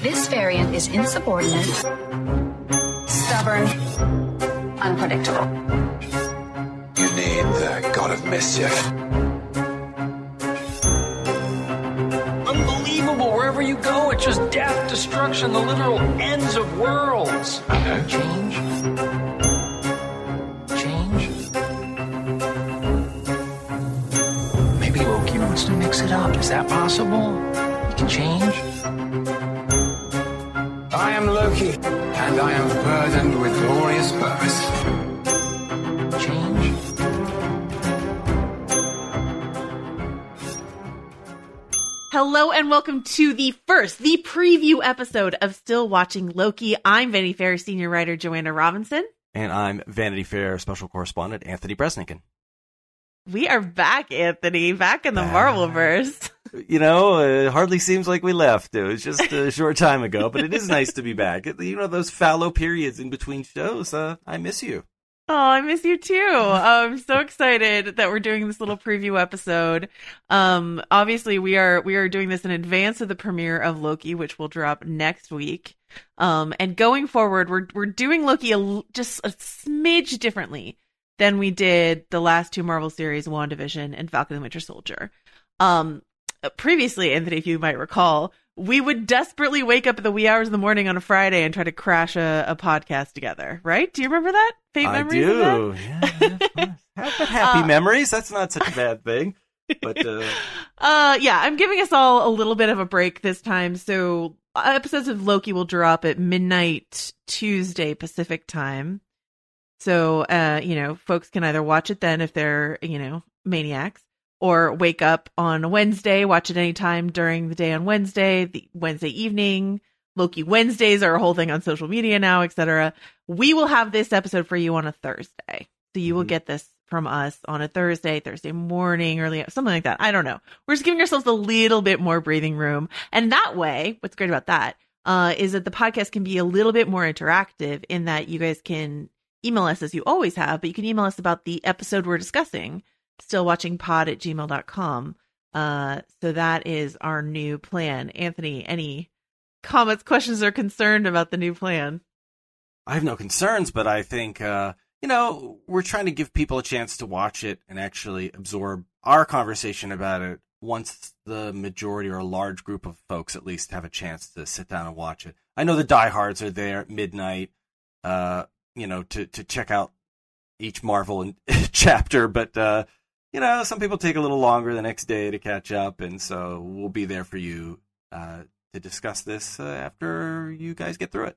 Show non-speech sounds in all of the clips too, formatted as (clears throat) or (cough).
This variant is insubordinate, stubborn, unpredictable. You need the god of mischief. Unbelievable. Wherever you go, it's just death, destruction, the literal ends of worlds. Okay. Change. To mix it up. Is that possible? He can change. I am Loki, and I am burdened with glorious purpose. Change. Hello and welcome to the first, the preview episode of Still Watching Loki. I'm Vanity Fair senior writer Joanna Robinson. And I'm Vanity Fair special correspondent Anthony Breznican. We are back, Anthony, back in the Marvelverse. You know, it hardly seems like we left. It was just a short time ago, but it is nice to be back. You know, those fallow periods in between shows, uh, I miss you. Oh, I miss you too. I'm so excited that we're doing this little preview episode. Um, obviously we are, we are doing this in advance of the premiere of Loki, which will drop next week. Um, and going forward, we're, we're doing Loki a, just a smidge differently than we did the last two Marvel series, WandaVision and Falcon and Winter Soldier. Um, previously, Anthony, if you might recall, we would desperately wake up at the wee hours of the morning on a Friday and try to crash a, a podcast together, right? Do you remember that? Faint I memories of do. that? Yeah, yeah, of course. (laughs) Have- happy Uh, memories. That's not such a bad thing. But uh, (laughs) Uh, yeah, I'm giving us all a little bit of a break this time. So uh, episodes of Loki will drop at midnight Tuesday Pacific time. So, uh, you know, folks can either watch it then if they're, you know, maniacs or wake up on Wednesday, watch it anytime during the day on Wednesday, the Wednesday evening. Loki Wednesdays are a whole thing on social media now, etc. We will have this episode for you on a Thursday. So you will Mhm. get this from us on a Thursday, Thursday morning, early, something like that. I don't know. We're just giving ourselves a little bit more breathing room. And that way, what's great about that, uh, is that the podcast can be a little bit more interactive in that you guys can email us as you always have, but you can email us about the episode we're discussing, stillwatchingpod at gmail.com. Uh, so that is our new plan. Anthony, any comments, questions, or concerned about the new plan? I have no concerns, but I think, uh, you know, we're trying to give people a chance to watch it and actually absorb our conversation about it once the majority or a large group of folks at least have a chance to sit down and watch it. I know the diehards are there at midnight, uh, you know, to, to check out each Marvel in- (laughs) chapter, but, uh, you know, some people take a little longer the next day to catch up, and so we'll be there for you, uh, to discuss this uh, after you guys get through it.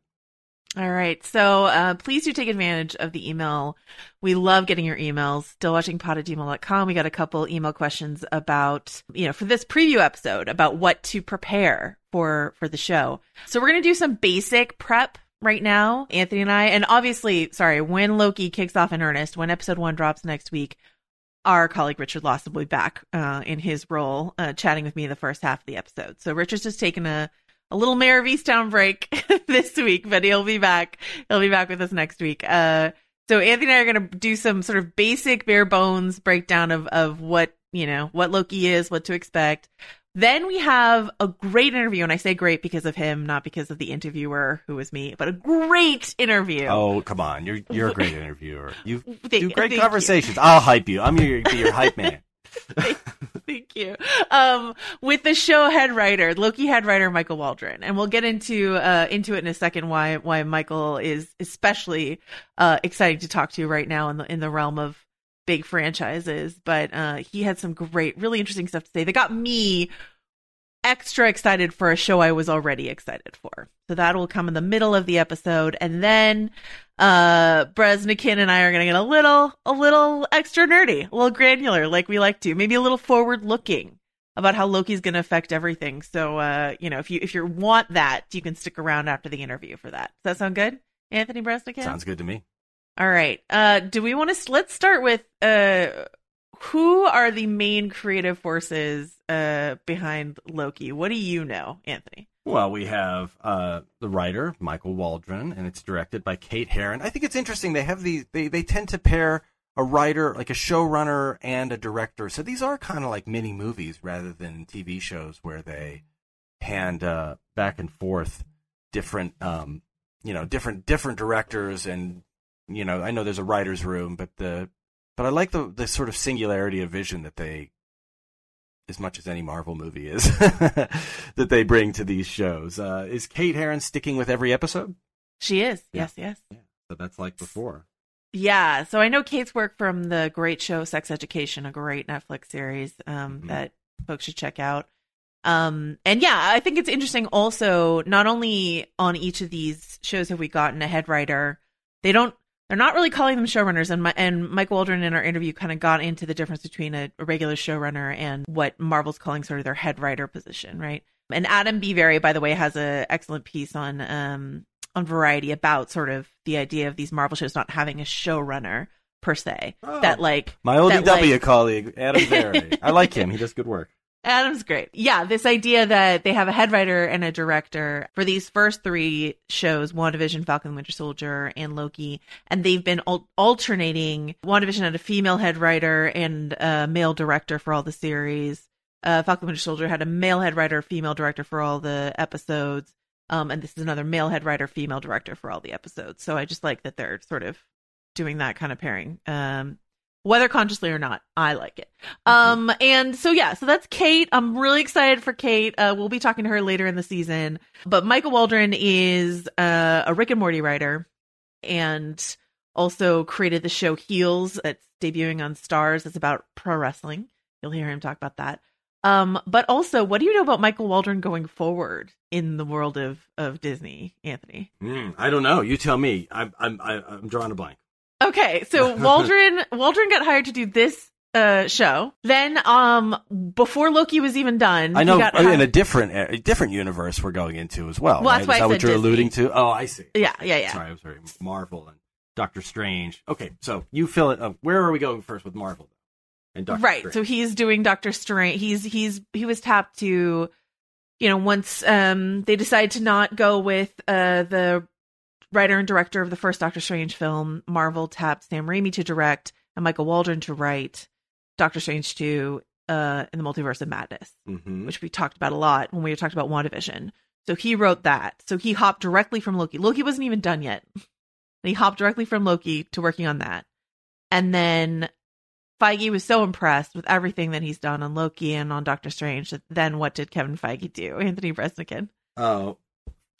All right. So uh, please do take advantage of the email. We love getting your emails. Stillwatchingpod. We got a couple email questions about, you know, for this preview episode about what to prepare for for the show. So we're gonna do some basic prep right now, Anthony and I. And obviously, sorry, when Loki kicks off in earnest, when episode one drops next week, our colleague Richard Lawson will be back uh, in his role, uh, chatting with me the first half of the episode. So Richard's just taken a a little Mare of Easttown break (laughs) this week, but he'll be back. He'll be back with us next week. Uh, so Anthony and I are going to do some sort of basic bare bones breakdown of, of what, you know, what Loki is, what to expect. Then we have a great interview, and I say great because of him, not because of the interviewer who was me, but a great interview. Oh, come on. You're you're a great interviewer. You (laughs) Thank- do great thank you. conversations. I'll hype you. I'm your your hype man. (laughs) Thank you. Um, with the show head writer, Loki head writer Michael Waldron, and we'll get into uh, into it in a second. Why why Michael is especially uh, exciting to talk to right now in the in the realm of big franchises. But uh, he had some great, really interesting stuff to say that got me extra excited for a show I was already excited for. So that will come in the middle of the episode, and then uh Breznican and I are gonna get a little a little extra nerdy, a little granular like we like to, maybe a little forward looking about how Loki's gonna affect everything. So uh, you know, if you if you want that, you can stick around after the interview for that. Does that sound good? Anthony Breznican? Sounds good to me. All right. Uh do we want to let's start with uh who are the main creative forces uh behind Loki? What do you know, Anthony? Well, we have uh, the writer Michael Waldron, and it's directed by Kate Herron. I think it's interesting. They have these. They they tend to pair a writer, like a showrunner, and a director. So these are kind of like mini movies rather than TV shows where they hand uh, back and forth different, um, you know, different different directors, and you know, I know there's a writers' room, but the but I like the the sort of singularity of vision that they as much as any Marvel movie is (laughs) that they bring to these shows. Uh, is Kate Herron sticking with every episode? She is. Yeah. Yes, yes. So that's like before. Yeah, so I know Kate's work from the great show Sex Education, a great Netflix series um, Mhm. that folks should check out. Um, and yeah, I think it's interesting also, not only on each of these shows have we gotten a head writer, they don't, they're not really calling them showrunners. And, my, and Mike Waldron in our interview kind of got into the difference between a, a regular showrunner and what Marvel's calling sort of their head writer position, right? And Adam B. Vary, by the way, has an excellent piece on um, on Variety about sort of the idea of these Marvel shows not having a showrunner per se. Oh. That like My old ODW like- colleague, Adam Vary. (laughs) I like him. He does good work. Adam's great. Yeah, this idea that they have a head writer and a director for these first three shows WandaVision, Falcon Winter Soldier, and Loki. And they've been al- alternating. WandaVision had a female head writer and a male director for all the series. Uh, Falcon Winter Soldier had a male head writer, female director for all the episodes. Um, and this is another male head writer, female director for all the episodes. So I just like that they're sort of doing that kind of pairing. Um, whether consciously or not, I like it. Um, and so yeah, so that's Kate. I'm really excited for Kate. Uh, we'll be talking to her later in the season. But Michael Waldron is uh, a Rick and Morty writer, and also created the show Heels. That's debuting on Starz. It's about pro wrestling. You'll hear him talk about that. Um, but also, what do you know about Michael Waldron going forward in the world of of Disney, Anthony? Mm, I don't know. You tell me. I'm I'm I'm drawing a blank. Okay, so (laughs) Waldron Waldron got hired to do this uh show. Then um before Loki was even done, I know he got uh, in hired- a different a different universe we're going into as well. Well, right? that's why Is I that what said you're Disney. alluding to? Oh, I see. Yeah, yeah, yeah. Sorry, I'm sorry. Marvel and Doctor Strange. Okay, so you fill it. Uh, where are we going first with Marvel and Doctor right. Strange? So he's doing Doctor Strange. He's he's he was tapped to, you know, once um they decided to not go with uh the writer and director of the first Doctor Strange film, Marvel tapped Sam Raimi to direct and Michael Waldron to write Doctor Strange 2 uh in the Multiverse of Madness. Mhm. which we talked about a lot when we talked about WandaVision. So he wrote that. So he hopped directly from Loki. Loki wasn't even done yet. And he hopped directly from Loki to working on that. And then Feige was so impressed with everything that he's done on Loki and on Doctor Strange that then what did Kevin Feige do? (laughs) Anthony Breznican. Oh,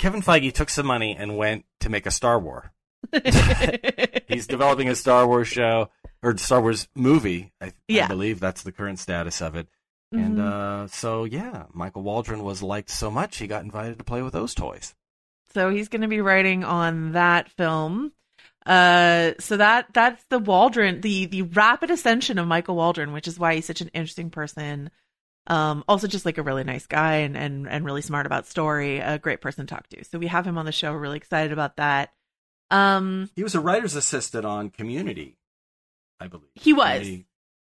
Kevin Feige took some money and went to make a Star Wars. (laughs) He's developing a Star Wars show or Star Wars movie. I, Yeah. I believe that's the current status of it. And Mhm. uh, so, yeah, Michael Waldron was liked so much he got invited to play with those toys. So he's going to be writing on that film. Uh, so that that's the Waldron, the the rapid ascension of Michael Waldron, which is why he's such an interesting person. Um, also just like a really nice guy and and and really smart about story, a great person to talk to. So we have him on the show. We're really excited about that. Um, He was a writer's assistant on Community, I believe. He was.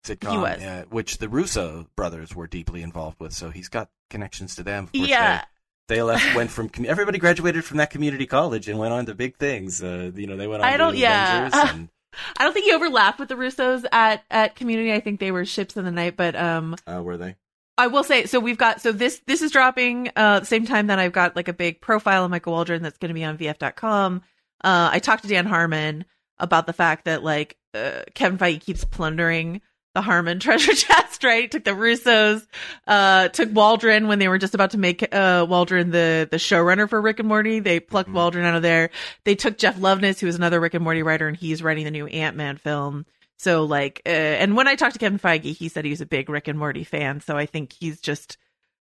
Sitcom, He was. Uh, which the Russo brothers were deeply involved with. So he's got connections to them. Yeah, they left went from everybody graduated from that community college and went on to big things. Uh, you know, they went on I don't- yeah. And (laughs) I don't think he overlapped with the Russos at at Community. I think they were ships in the night, but um, uh, were they? I will say so. We've got so this this is dropping uh at the same time that I've got like a big profile of Michael Waldron that's going to be on VF.com. Uh, I talked to Dan Harmon about the fact that like uh, Kevin Feige keeps plundering the Harmon (laughs) treasure chest. Right, took the Russos, uh, took Waldron when they were just about to make uh Waldron the the showrunner for Rick and Morty. They plucked Mhm. Waldron out of there. They took Jeff Loveness, who is another Rick and Morty writer, and he's writing the new Ant Man film. So like, uh, and when I talked to Kevin Feige, he said he was a big Rick and Morty fan. So I think he's just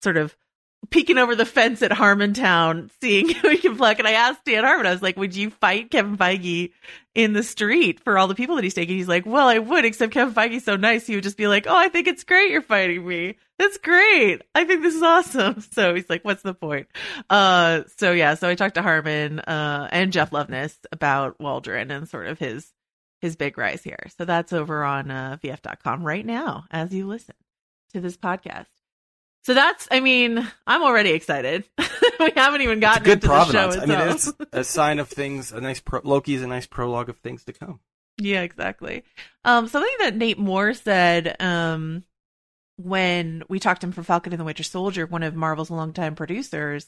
sort of peeking over the fence at Harmontown, seeing (laughs) who he can pluck. And I asked Dan Harmon, I was like, would you fight Kevin Feige in the street for all the people that he's taking? He's like, well, I would, except Kevin Feige's so nice. He would just be like, oh, I think it's great you're fighting me. That's great. I think this is awesome. (laughs) So he's like, what's the point? Uh, so yeah, so I talked to Harmon, uh, and Jeff Loveness about Waldron and sort of his, his big rise here. So that's over on uh, VF.com right now as you listen to this podcast. So that's, I mean, I'm already excited. (laughs) we haven't even gotten good into the show provenance. I mean, it's a sign of things. A nice pro- Loki's a nice prologue of things to come. Yeah, exactly. Um, something that Nate Moore said um, when we talked to him for Falcon and the Winter Soldier, one of Marvel's longtime producers,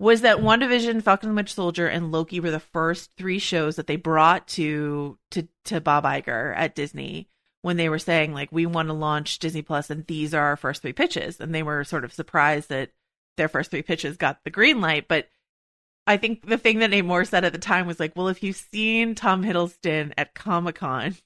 was that WandaVision, Falcon and Winter Soldier, and Loki were the first three shows that they brought to to to Bob Iger at Disney when they were saying like we want to launch Disney Plus and these are our first three pitches, and they were sort of surprised that their first three pitches got the green light, but I think the thing that Nate Moore said at the time was like, well, if you've seen Tom Hiddleston at Comic Con,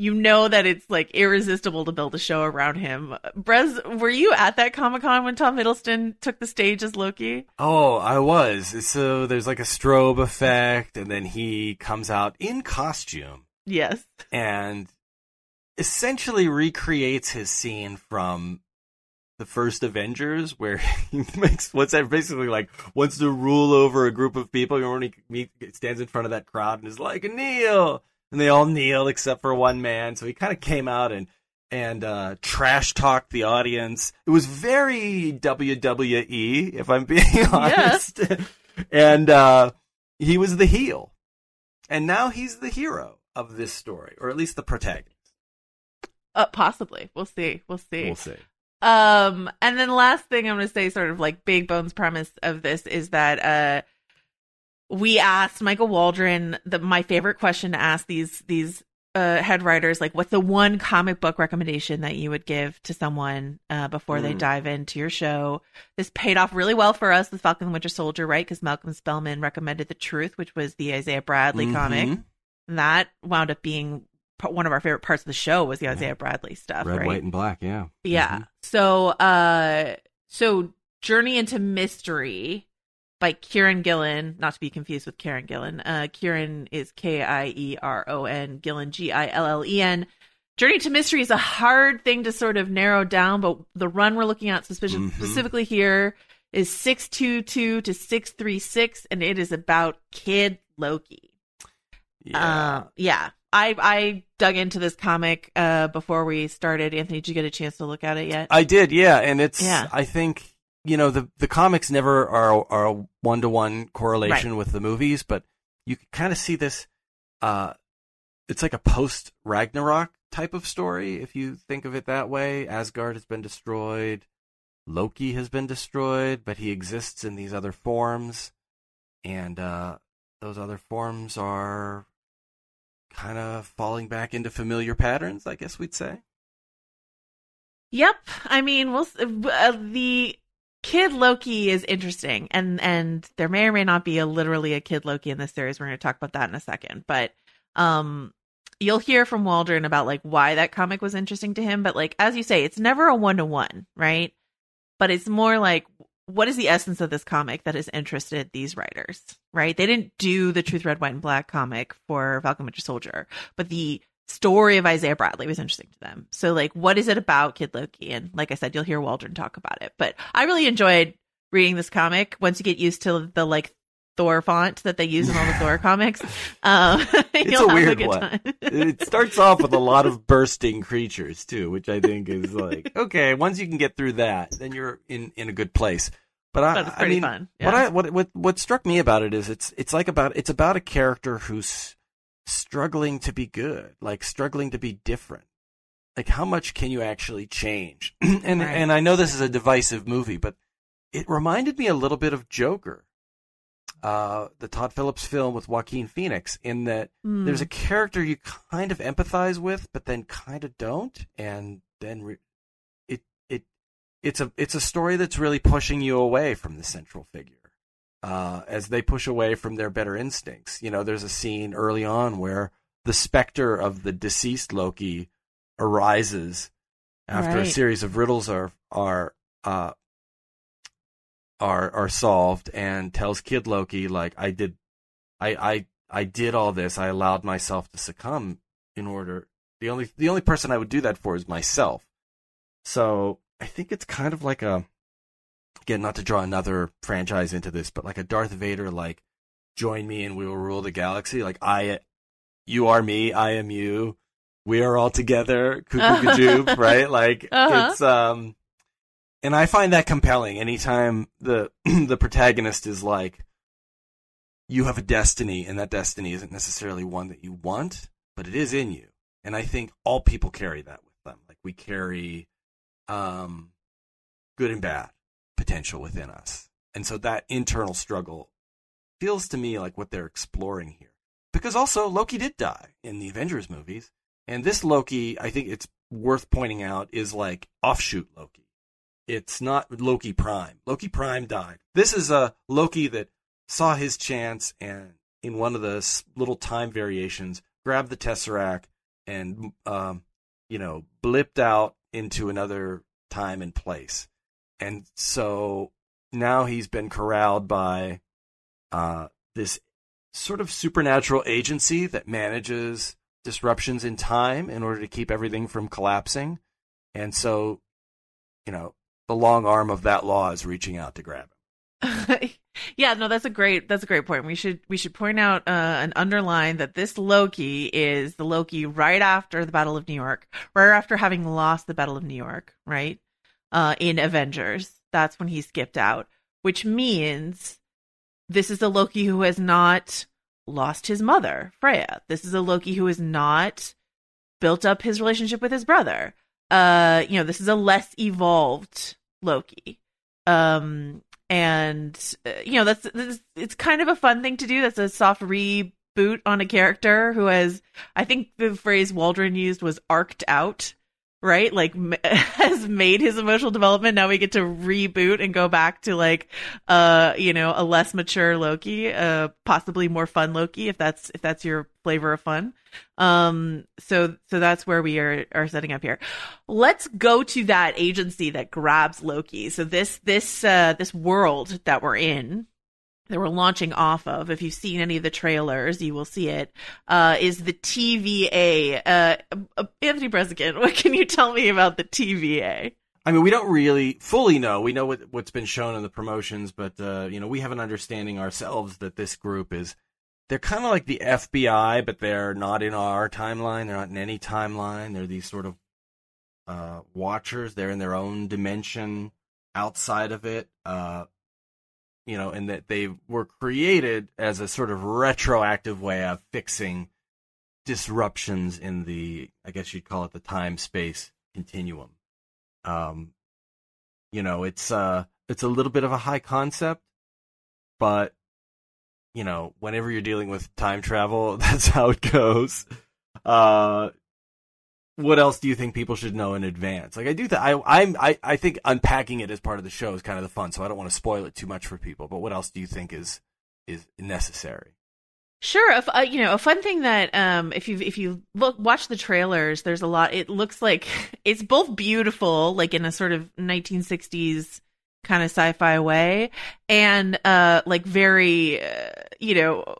you know that it's like irresistible to build a show around him. Brez, were you at that Comic Con when Tom Hiddleston took the stage as Loki? Oh, I was. So there's like a strobe effect, and then he comes out in costume Yes. and essentially recreates his scene from the first Avengers, where (laughs) he makes what's that basically like wants to rule over a group of people. You know, when he stands in front of that crowd and is like, "Kneel," and they all kneel except for one man. So he kind of came out and and uh, trash talked the audience. It was very WWE, if I'm being (laughs) honest. and uh, he was the heel, and now he's the hero of this story, or at least the protagonist. Uh, possibly. We'll see. We'll see. We'll see. Um, and then last thing I'm going to say, sort of like big bones premise of this is that uh, we asked Michael Waldron the my favorite question to ask these these uh head writers, like, what's the one comic book recommendation that you would give to someone uh before they Mm. dive into your show? This paid off really well for us with Falcon and the Winter Soldier, right? Because Malcolm Spellman recommended The Truth, which was the Isaiah Bradley comic. Mhm. And that wound up being one of our favorite parts of the show was the Isaiah Bradley stuff, Red, right? white, and black. Yeah. Yeah. Mhm. So, uh, so Journey into Mystery by Kieron Gillen, not to be confused with Karen Gillan. Uh, Kieron is K I E R O N, Gillen G I L L E N. Journey to Mystery is a hard thing to sort of narrow down, but the run we're looking at Mhm. specifically here is 622 to 636, and it is about Kid Loki. Yeah. Um, yeah. I I dug into this comic uh before we started. Anthony, did you get a chance to look at it yet? I did, yeah, and it's. Yeah. I think you know the the comics never are are a one to one correlation with the movies, but you can kind of see this. Uh, it's like a post Ragnarok type of story if you think of it that way. Asgard has been destroyed, Loki has been destroyed, but he exists in these other forms, and uh, those other forms are kind of falling back into familiar patterns. I guess we'd say. Yep. I mean, we'll uh, the kid Loki is interesting, and and there may or may not be a literally a kid Loki in this series. We're going to talk about that in a second, but um, you'll hear from Waldron about like why that comic was interesting to him. But like as you say, it's never a one to one, right? But it's more like what is the essence of this comic that has interested these writers, right? They didn't do the Truth Red, White, and Black comic for Falcon Winter Soldier, but the story of Isaiah Bradley was interesting to them. So like what is it about Kid Loki? And like I said, you'll hear Waldron talk about it. But I really enjoyed reading this comic once you get used to the like Thor font that they use in all the Thor (laughs) comics. Um, (laughs) It's a weird good one. it starts off with a lot of (laughs) bursting creatures too, which I think is like okay. Once you can get through that, then you're in in a good place. But I, But I mean, fun, What. I what what what struck me about it is it's it's like about it's about a character who's struggling to be good, like struggling to be different. Like how much can you actually change? (clears throat) and Right. and I know this is a divisive movie, but it reminded me a little bit of Joker, uh, the Todd Phillips film with Joaquin Phoenix, in that Hmm. there's a character you kind of empathize with, but then kind of don't, and then re- it it it's a it's a story that's really pushing you away from the central figure. Uh, as they push away from their better instincts, you know, there's a scene early on where the specter of the deceased Loki arises after a series of riddles are are uh, are are solved, and tells Kid Loki like I did, I I I did all this. I allowed myself to succumb in order. The only the only person I would do that for is myself. So I think it's kind of like a again, not to draw another franchise into this, but like a Darth Vader like join me and we will rule the galaxy. Like I you are me, I am you. We are all together, cuckoo (laughs) right? Like Uh-huh. it's um and I find that compelling anytime the (clears throat) the protagonist is like you have a destiny and that destiny isn't necessarily one that you want, but it is in you. And I think all people carry that with them. Like we carry um good and bad potential within us. And so that internal struggle feels to me like what they're exploring here. Because also Loki did die in the Avengers movies. And this Loki, I think it's worth pointing out, is like offshoot Loki. It's not Loki Prime. Loki Prime died. This is a Loki that saw his chance and in one of the little time variations grabbed the Tesseract and um, you know blipped out into another time and place. And so now he's been corralled by uh, this sort of supernatural agency that manages disruptions in time in order to keep everything from collapsing. And so, you know, the long arm of that law is reaching out to grab him. (laughs) yeah, no, that's a great that's a great point. We should we should point out uh, underline that this Loki is the Loki right after the Battle of New York, right after having lost the Battle of New York, right? Uh, in Avengers, that's when he skipped out, which means this is a Loki who has not lost his mother, Freya. This is a Loki who has not built up his relationship with his brother. Uh, you know, this is a less evolved Loki. Um, and uh, you know that's, that's it's kind of a fun thing to do. That's a soft reboot on a character who has, I think the phrase Waldron used was arced out, right? Like (laughs) has made his emotional development. Now we get to reboot and go back to like, uh, you know, a less mature Loki, uh, possibly more fun Loki if that's if that's your flavor of fun. Um, so so that's where we are are setting up here. Let's go to that agency that grabs Loki. So this this uh this world that we're in that we're launching off of, if you've seen any of the trailers, you will see it, uh, is the TVA. Uh, uh, Anthony Breznican, (laughs) what can you tell me about the TVA? I mean, we don't really fully know. We know what, what's been shown in the promotions, but, uh, you know, we have an understanding ourselves that this group is, they're kind of like the FBI, but they're not in our timeline. They're not in any timeline. They're these sort of, uh, watchers. They're in their own dimension outside of it. Uh, you know, and that they were created as a sort of retroactive way of fixing disruptions in the, I guess you'd call it the time space continuum. Um, you know, it's uh, it's a little bit of a high concept, but you know, whenever you're dealing with time travel, (laughs) that's how it goes. Uh, what else do you think people should know in advance? Like I do that. I I'm I, I think unpacking it as part of the show is kind of the fun. So I don't want to spoil it too much for people. But what else do you think is is necessary? Sure, if, uh, you know a fun thing that um, if you if you look watch the trailers, there's a lot. It looks like (laughs) it's both beautiful, like in a sort of 1960s kind of sci-fi way, and uh, like very uh, you know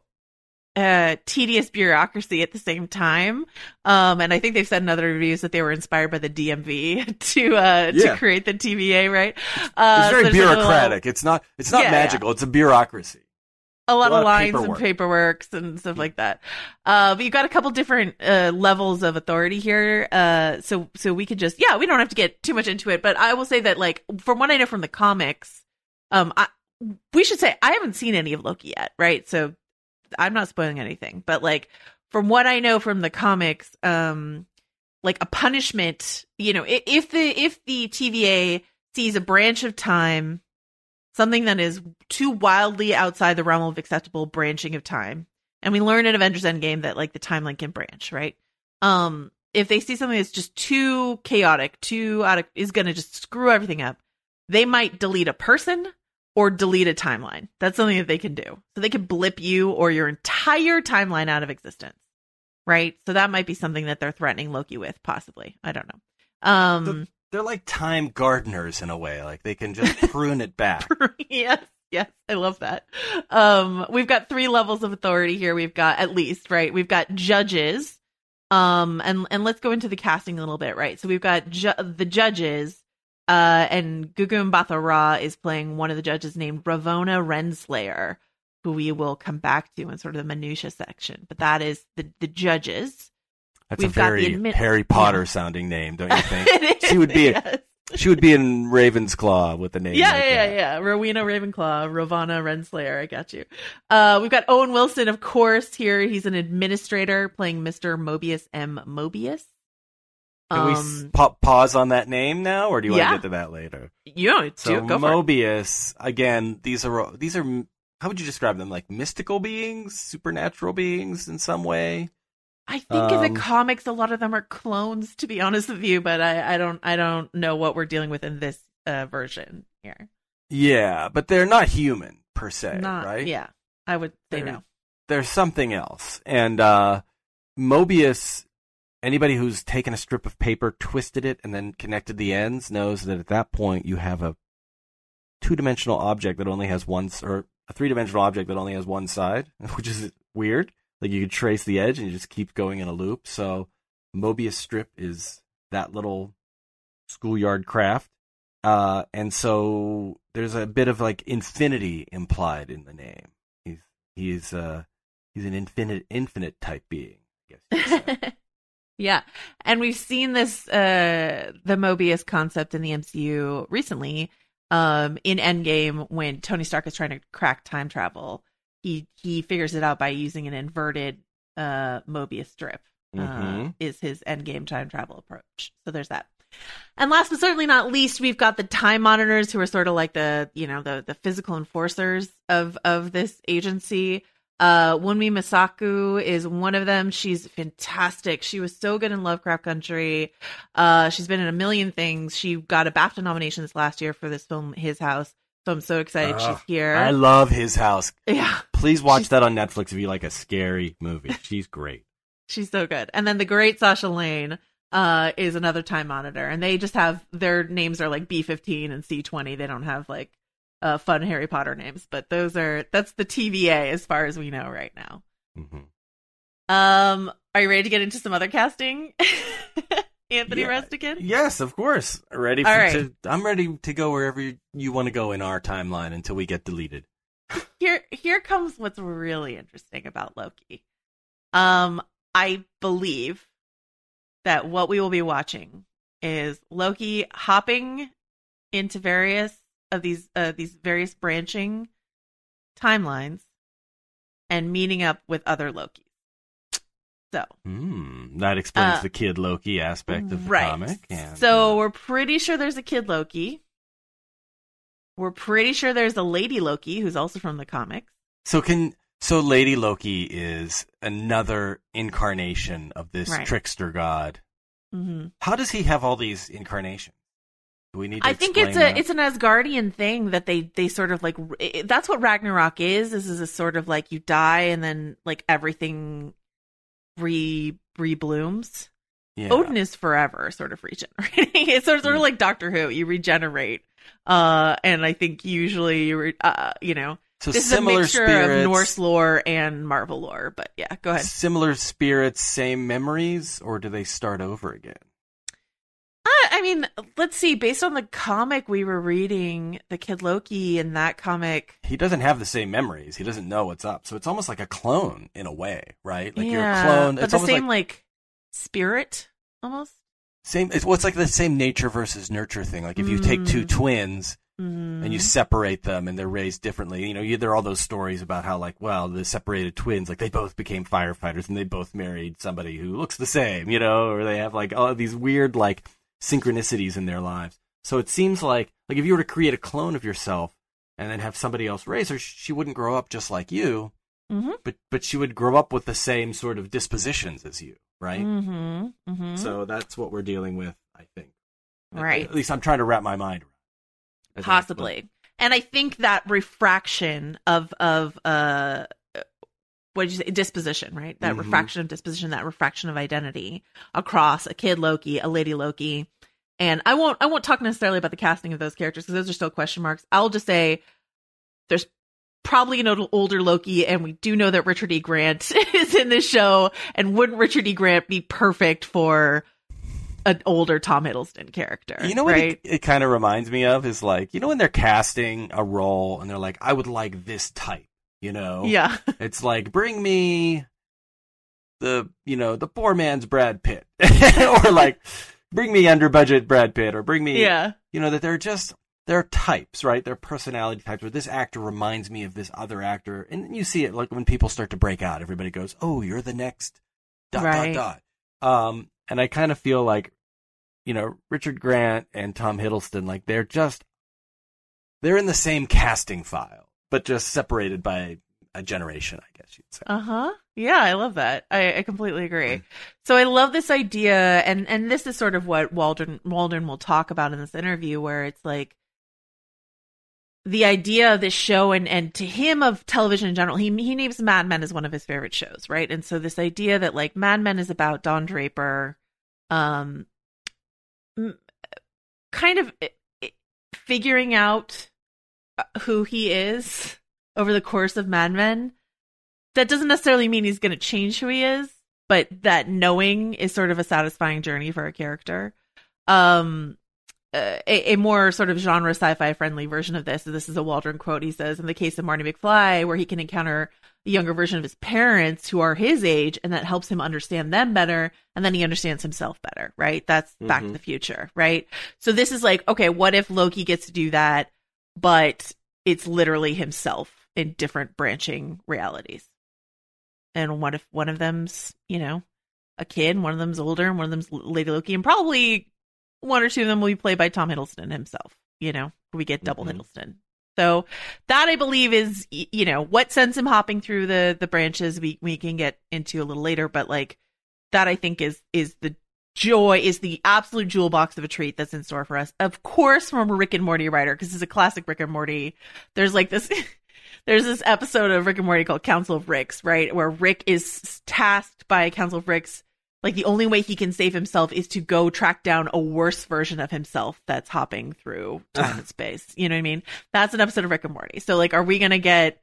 uh tedious bureaucracy at the same time um and i think they've said in other reviews that they were inspired by the dmv (laughs) to uh Yeah. to create the tva right uh It's very like, a little- bureaucratic. It's not it's not Yeah, yeah. magical. It's a bureaucracy. a lot, A lot of of lines paperwork. and paperworks and stuff like that. Uh, but you've got a couple different uh, levels of authority here. Uh, so so we could just yeah, we don't have to get too much into it. But I will say that like from what I know from the comics, Um, I, we should say I haven't seen any of Loki yet, right? So I'm not spoiling anything, but like from what I know from the comics, um, like a punishment, you know, if the if the TVA sees a branch of time, something that is too wildly outside the realm of acceptable branching of time, and we learn in Avengers Endgame that like the timeline can branch, right? Um, if they see something that's just too chaotic, too out of, is going to just screw everything up, they might delete a person or delete a timeline. That's something that they can do. So they can blip you or your entire timeline out of existence. Right? So that might be something that they're threatening Loki with, possibly. I don't know. Um They're like time gardeners in a way. Like they can just (laughs) prune it back. (laughs) yes, yes, I love that. Um, we've got three levels of authority here. We've got at least right. We've got judges, um, and and let's go into the casting a little bit, right? So we've got ju- the judges, uh, and Gugu Mbatha-Raw is playing one of the judges named Ravonna Renslayer, who we will come back to in sort of the minutia section. But that is the the judges. That's We've a very Harry Potter sounding name, don't you think? (laughs) She would be. A, yes. She would be in Ravensclaw with the name. Yeah, like yeah, yeah, that. yeah. Rowena Ravenclaw, Ravonna Renslayer. I got you. Uh, we've got Owen Wilson, of course, here. He's an administrator playing Mr. Mobius M. Mobius. Can we s- Um, pause on that name now, or do you want to get to that later? Yeah, So do, go. Mobius, again, these are these are how would you describe them? Like mystical beings, supernatural beings in some way. I think in um, the comics, a lot of them are clones, to be honest with you, but I, I don't, I don't know what we're dealing with in this uh, version here. Yeah, but they're not human per se, Not, right? yeah, I would say They're- no. There's something else. And uh Mobius anybody who's taken a strip of paper, twisted it, and then connected the ends knows that at that point you have a two dimensional object that only has one or a three dimensional object that only has one side, (laughs) which is weird. Like you could trace the edge and you just keep going in a loop. So Mobius strip is that little schoolyard craft. Uh, and so there's a bit of like infinity implied in the name. He's he's uh he's an infinite infinite type being. I guess. (laughs) yeah. And we've seen this uh the Mobius concept in the MCU recently. Um in Endgame when Tony Stark is trying to crack time travel. He he figures it out by using an inverted uh Mobius strip. Uh, Mhm. is his endgame time travel approach. So there's that. And last but certainly not least, we've got the time monitors who are sort of like the, you know, the the physical enforcers of of this agency. Uh Wunmi Mosaku is one of them. She's fantastic. She was so good in Lovecraft Country. Uh she's been in a million things. She got a BAFTA nomination this last year for this film His House. So I'm so excited Ugh, she's here. I love his house. yeah. Please watch She's- that on Netflix if you like a scary movie. She's great. She's so good. And then the great Sasha Lane uh is another time monitor and they just have their names are like B15 and C20. They don't have like uh fun Harry Potter names, but those are that's the TVA as far as we know right now. Mhm. Um are you ready to get into some other casting? (laughs) Anthony Yeah. Breznican? Yes, of course. Ready? For, right. to, I'm ready to go wherever you, you want to go in our timeline until we get deleted. Here here comes what's really interesting about Loki. Um I believe that what we will be watching is Loki hopping into various of these uh, these various branching timelines and meeting up with other Lokis. So Hmm, that explains Uh, the kid Loki aspect of the right. comic. And, so uh, we're pretty sure there's a kid Loki. We're pretty sure there's a lady Loki who's also from the comics. so can so Lady Loki is another incarnation of this Right. trickster god. hmm How does he have all these incarnations? Do we need? I think it's a that? it's an Asgardian thing that they they sort of like it, that's what Ragnarok is. This is a sort of like you die and then like everything re reblooms. yeah. Odin is forever sort of regenerating. (laughs) it's sort of, sort of like Doctor Who. You regenerate, uh, and I think usually you re- uh, you know So this is a similar mixture spirits, of Norse lore and Marvel lore. But yeah, go ahead. Similar spirits, same memories, or do they start over again? Uh, I mean, let's see. Based on the comic we were reading, the Kid Loki in that comic. He doesn't have the same memories. He doesn't know what's up. So it's almost like a clone in a way, right? Like you're a clone. but It's the same like like, spirit almost. same. It's what's like the same nature versus nurture thing. Like if you take two Mm. twins, Mhm. and you separate them and they're raised differently. You know, you, there are all those stories about how like, well, the separated twins, like they both became firefighters and they both married somebody who looks the same, you know, or they have like all these weird like synchronicities in their lives. So it seems like like if you were to create a clone of yourself and then have somebody else raise her, she wouldn't grow up just like you, Mhm. but but she would grow up with the same sort of dispositions as you, right? Mhm. Mhm. So that's what we're dealing with, I think. Right. At least I'm trying to wrap my mind around. it. As I possibly and i think that refraction of of uh what did you say? Disposition right? That Mhm. refraction of disposition that refraction of identity across a kid loki a lady loki. And i won't i won't talk necessarily about the casting of those characters because those are still question marks. I'll just say there's probably an older loki and we do know that richard e. Grant (laughs) is in this show. And wouldn't richard e. Grant be perfect for an older tom hiddleston character You know what right? it, it kind of reminds me of is like, you know, when they're casting a role and they're like, I would like this type, you know? yeah (laughs) It's like, bring me the, you know, the poor man's Brad Pitt. (laughs) or (laughs) like, bring me under budget Brad Pitt or bring me, yeah you know, that they're just, they're types, right? They're personality types where this actor reminds me of this other actor. And you see it like when people start to break out, everybody goes, oh, you're the next dot, Right. dot, dot. Um, and I kind of feel like, you know, Richard Grant and Tom Hiddleston, like they're just, they're in the same casting file, but just separated by a generation, I guess you'd say. Uh huh. Yeah, I love that. I, I completely agree. Mm. So I love this idea, and and this is sort of what Waldron Waldron will talk about in this interview, where it's like the idea of this show, and and to him of television in general, he he names Mad Men as one of his favorite shows, right? And so this idea that like Mad Men is about Don Draper, um, kind of figuring out who he is over the course of Mad Men that doesn't necessarily mean he's going to change who he is, but that knowing is sort of a satisfying journey for a character. Um, a, a more sort of genre sci-fi friendly version of this. This is a Waldron quote. He says, "In the case of Marty McFly, where he can encounter a younger version of his parents who are his age, and that helps him understand them better, and then he understands himself better. Right? That's Back to Mhm. the Future. Right? So this is like, okay, what if Loki gets to do that, but it's literally himself in different branching realities? and what if one of them's you know a kid one of them's older and one of them's lady loki and probably one or two of them will be played by tom hiddleston himself you know we get double Mhm. hiddleston so that i believe is you know what sends him hopping through the the branches we we can get into a little later but like that i think is is the joy is the absolute jewel box of a treat that's in store for us of course from a rick and morty writer because it's a classic rick and morty there's like this (laughs) there's this episode of Rick and Morty called Council of Ricks, right? Where Rick is tasked by Council of Ricks. Like the only way he can save himself is to go track down a worse version of himself that's hopping through time (laughs) and space. You know what I mean? That's an episode of Rick and Morty. So like, are we going to get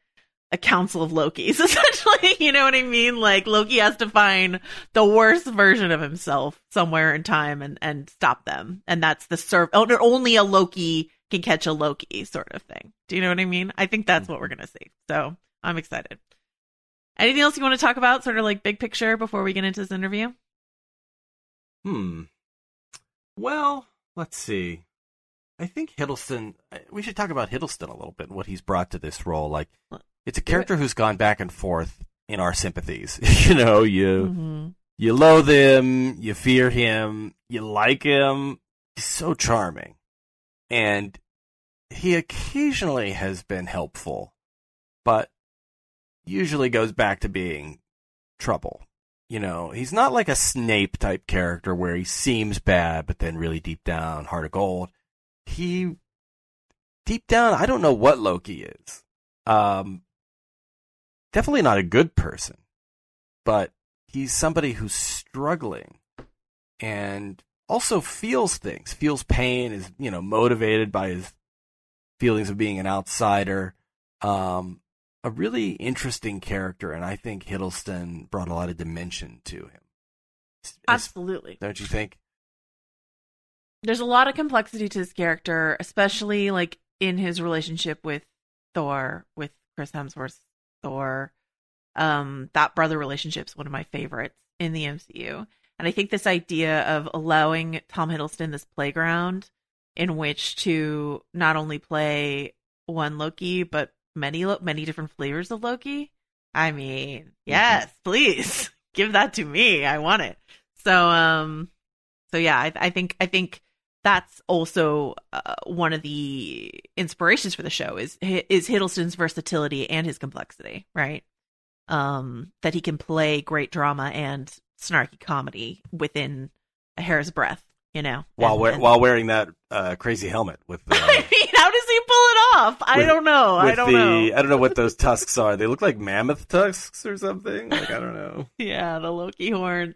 a council of Lokis (laughs) essentially? You know what I mean? Like Loki has to find the worst version of himself somewhere in time and, and stop them. And that's the serve. Only a Loki can catch a Loki sort of thing. Do you know what I mean? I think that's what we're going to see. So I'm excited. Anything else you want to talk about, sort of like big picture, before we get into this interview? Hmm. Well, let's see. I think Hiddleston. We should talk about Hiddleston a little bit what he's brought to this role. Like, it's a character who's gone back and forth in our sympathies. (laughs) you know, you Mm-hmm. you loathe him, you fear him, you like him. He's so charming, and he occasionally has been helpful, but usually goes back to being trouble. You know, he's not like a Snape type character where he seems bad, but then really deep down, heart of gold. He, deep down, I don't know what Loki is. Um, definitely not a good person, but he's somebody who's struggling and also feels things, feels pain, is, you know, motivated by his feelings of being an outsider. Um, a really interesting character, and I think Hiddleston brought a lot of dimension to him. Absolutely. Don't you think? There's a lot of complexity to his character, especially like in his relationship with Thor, with Chris Hemsworth's Thor. Um, that brother relationship is one of my favorites in the MCU. And I think this idea of allowing Tom Hiddleston this playground in which to not only play one Loki, but many many different flavors of Loki. I mean, yes, (laughs) please give that to me. I want it. So, um, so yeah, I, I think I think that's also uh, one of the inspirations for the show is is Hiddleston's versatility and his complexity, right? Um, that he can play great drama and snarky comedy within a hair's breadth, you know, while and, we- and- while wearing that uh, crazy helmet with the, (laughs) I mean, how does he pull it off? I With- don't know. I don't the know. I don't know what those tusks are. They look like mammoth tusks or something. Like I don't know. (laughs) Yeah, the Loki horns.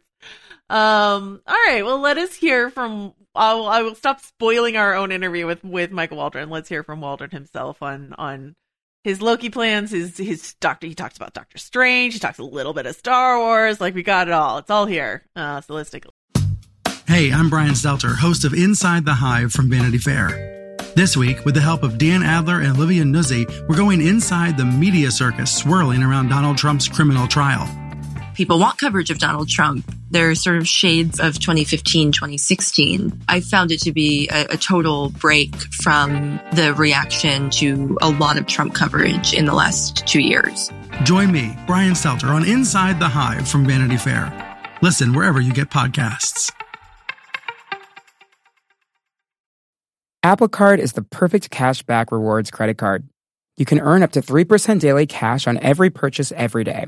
Um. All right. Well, let us hear from. I'll, I will stop spoiling our own interview with with Michael Waldron. Let's hear from Waldron himself on on his Loki plans. His his Doctor. He talks about Doctor Strange. He talks a little bit of Star Wars. Like we got it all. It's all here. Uh. So Hey, I'm Brian Stelter, host of Inside the Hive from Vanity Fair. This week, with the help of Dan Adler and Olivia Nuzzi, we're going inside the media circus swirling around Donald Trump's criminal trial. People want coverage of Donald Trump. There are sort of shades of 2015, 2016. I found it to be a, a total break from the reaction to a lot of Trump coverage in the last two years. Join me, Brian Stelter, on Inside the Hive from Vanity Fair. Listen wherever you get podcasts. Apple Card is the perfect cash back rewards credit card. You can earn up to 3% daily cash on every purchase every day.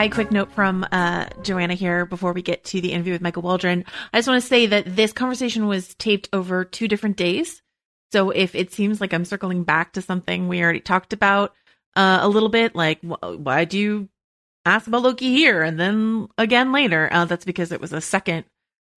Hi. Quick note from uh, Joanna here before we get to the interview with Michael Waldron. I just want to say that this conversation was taped over two different days. So if it seems like I'm circling back to something we already talked about uh, a little bit, like wh- why do you ask about Loki here and then again later? Uh, that's because it was a second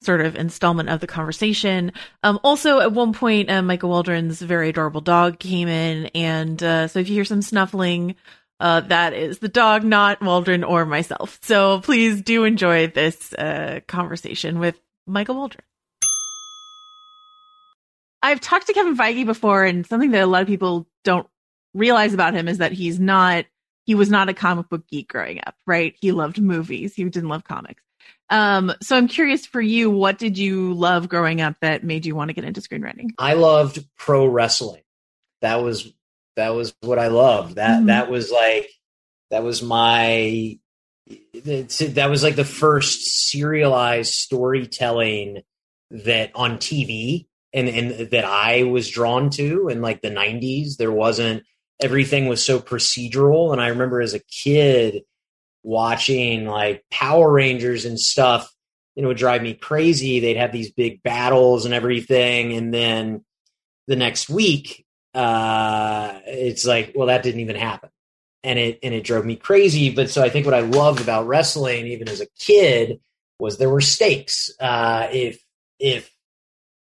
sort of installment of the conversation. Um, also, at one point, uh, Michael Waldron's very adorable dog came in, and uh, so if you hear some snuffling, uh, that is the dog, not Waldron or myself. So please do enjoy this uh, conversation with Michael Waldron. I've talked to Kevin Feige before, and something that a lot of people don't realize about him is that he's not, he was not a comic book geek growing up, right? He loved movies, he didn't love comics. Um, so I'm curious for you, what did you love growing up that made you want to get into screenwriting? I loved pro wrestling. That was that was what I loved. That Mhm. that was like that was my that was like the first serialized storytelling that on TV and and that I was drawn to in like the 90s. There wasn't everything was so procedural and I remember as a kid watching like Power Rangers and stuff, you know, would drive me crazy. They'd have these big battles and everything and then the next week uh it's like well that didn't even happen. And it and it drove me crazy. But so i think what i loved about wrestling even as a kid was there were stakes. Uh if if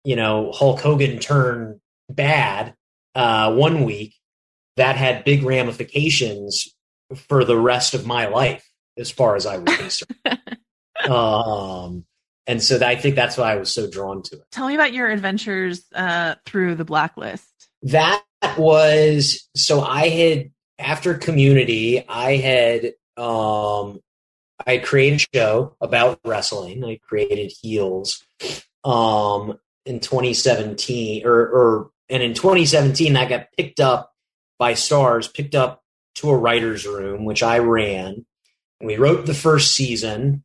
you know hulk hogan turned bad uh one week that had big ramifications for the rest of my life as far as i was concerned. (laughs) Um and so i think that's why i was so drawn to it. Tell me about your adventures uh, through the blacklist. That was so i had after community i had um i created a show about wrestling. I created heels um in 2017 or or and in 2017 I got picked up by Starz picked up to a writer's room which i ran. We wrote the first season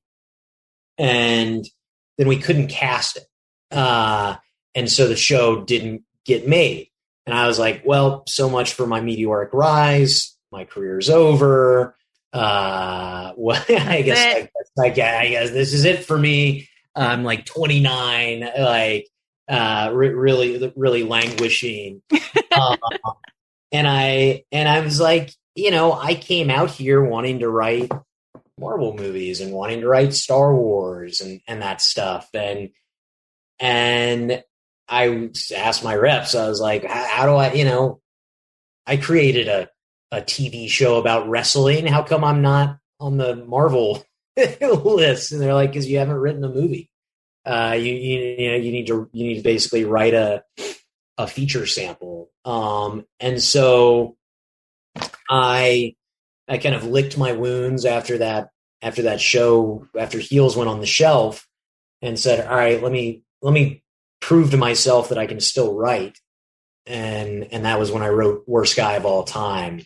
and then we couldn't cast it. Uh and so the show didn't get made and I was like, well, so much for my meteoric rise. My career's over. Uh, (laughs) well, I guess, I guess, I guess, I guess this is it for me. I'm like 29, like, uh, re- really, really languishing. uh, (laughs) and I, and I was like, you know, I came out here wanting to write Marvel movies and wanting to write Star Wars and, and that stuff. And, and I asked my reps, I was like, how, do I, you know, I created a, a TV show about wrestling. How come I'm not on the Marvel (laughs) list? And they're like, because you haven't written a movie. Uh, you, you, you know, you need to, you need to basically write a, a feature sample. Um, and so I, I kind of licked my wounds after that, after that show, after Heels went on the shelf and said, all right, let me, let me prove to myself that I can still write. And, and that was when I wrote Worst Guy of All Time,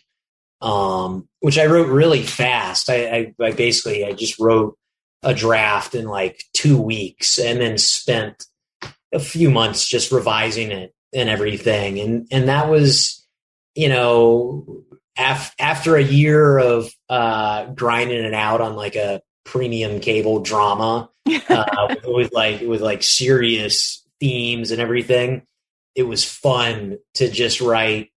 um, which I wrote really fast. I, I, I basically, I just wrote a draft in like two weeks and then spent a few months just revising it and everything. And, and that was, you know, af- after a year of, uh, grinding it out on like a premium cable drama, (laughs) uh, with like, with like serious themes and everything, it was fun to just write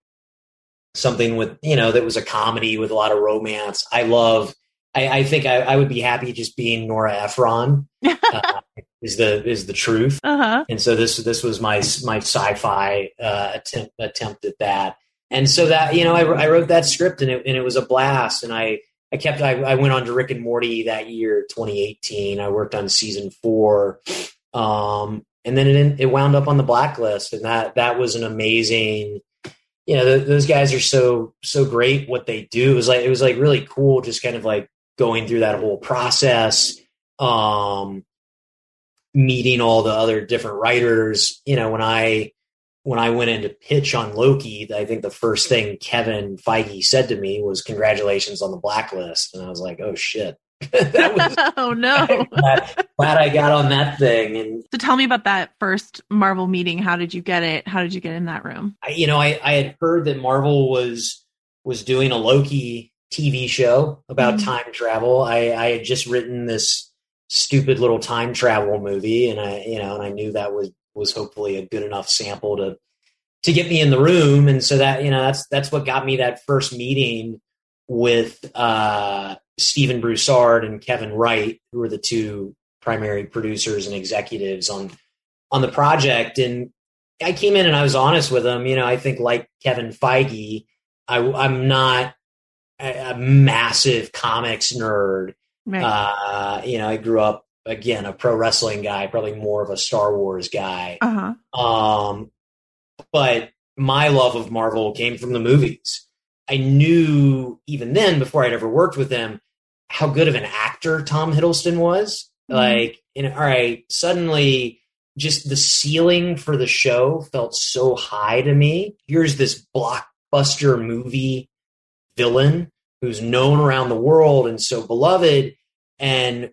something with, you know, that was a comedy with a lot of romance. I love, I, I think I, I, would be happy just being Nora Ephron. (laughs) Uh, is the is the truth. Uh-huh. And so this this was my my sci-fi uh, attempt attempt at that. And so that you know I, I wrote that script and it and it was a blast. And I I kept I, I went on to Rick and Morty that year 2018. I worked on season four. Um, and then it, it wound up on the blacklist and that that was an amazing you know the, those guys are so so great what they do. It was like it was like really cool just kind of like going through that whole process um meeting all the other different writers. You know when i when i went into pitch on loki i think the first thing kevin feige said to me was congratulations on the blacklist. And i was like oh shit (laughs) was, (laughs) oh no. (laughs) Glad, glad, i got on that thing. And so tell me about that first marvel meeting. How did you get it? How did you get in that room? I, you know I, I had heard that marvel was was doing a loki tv show about mm-hmm. time travel. I, I had just written this stupid little time travel movie and i you know and i knew that was was hopefully a good enough sample to to get me in the room. And so that you know that's that's what got me that first meeting with uh Stephen Broussard and Kevin Wright who were the two primary producers and executives on on the project and I came in and I was honest with them you know I think like Kevin Feige I I'm not a, a massive comics nerd Right. Uh, you know, I grew up again a pro wrestling guy, probably more of a Star Wars guy. Uh-huh. Um, but my love of Marvel came from the movies. I knew even then, before I'd ever worked with him, how good of an actor Tom Hiddleston was. Mm-hmm. Like, know, all right, suddenly just the ceiling for the show felt so high to me. Here's this blockbuster movie villain who's known around the world and so beloved. And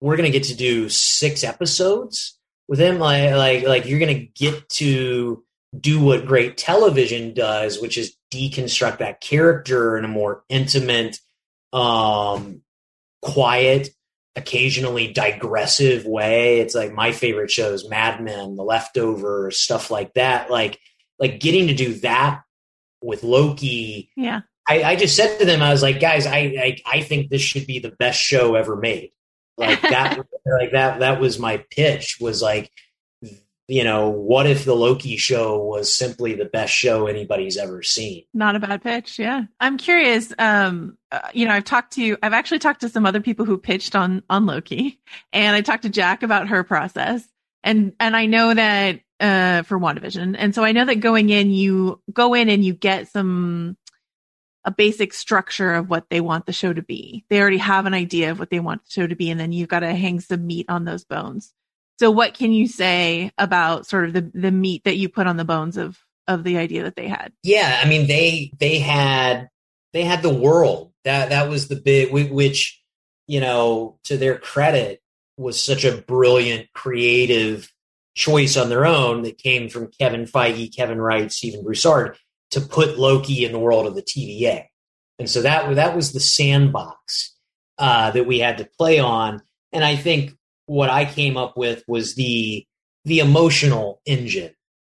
we're going to get to do six episodes with him. Like, like, like you're going to get to do what great television does, which is deconstruct that character in a more intimate, um, quiet, occasionally digressive way. It's like my favorite shows, Mad Men, The Leftovers, stuff like that. Like, like getting to do that with Loki. Yeah. I, I, just said to them, I was like, guys, I, I, I think this should be the best show ever made. Like (laughs) that, like that, that was my pitch was like, you know, what if the Loki show was simply the best show anybody's ever seen? Not a bad pitch. Yeah. I'm curious. Um, uh, you know, I've talked to, I've actually talked to some other people who pitched on, on Loki and I talked to Jac about her process and, and I know that, uh, for WandaVision. And so I know that going in, you go in and you get some, a basic structure of what they want the show to be. They already have an idea of what they want the show to be, and then you've got to hang some meat on those bones. So what can you say about sort of the, the meat that you put on the bones of of the idea that they had? Yeah, I mean they they had they had the world. That that was the big which you know to their credit was such a brilliant creative choice on their own that came from Kevin Feige, Kevin Wright, Stephen Broussard to put Loki in the world of the TVA. And so that that was the sandbox uh, that we had to play on. And I think what I came up with was the the emotional engine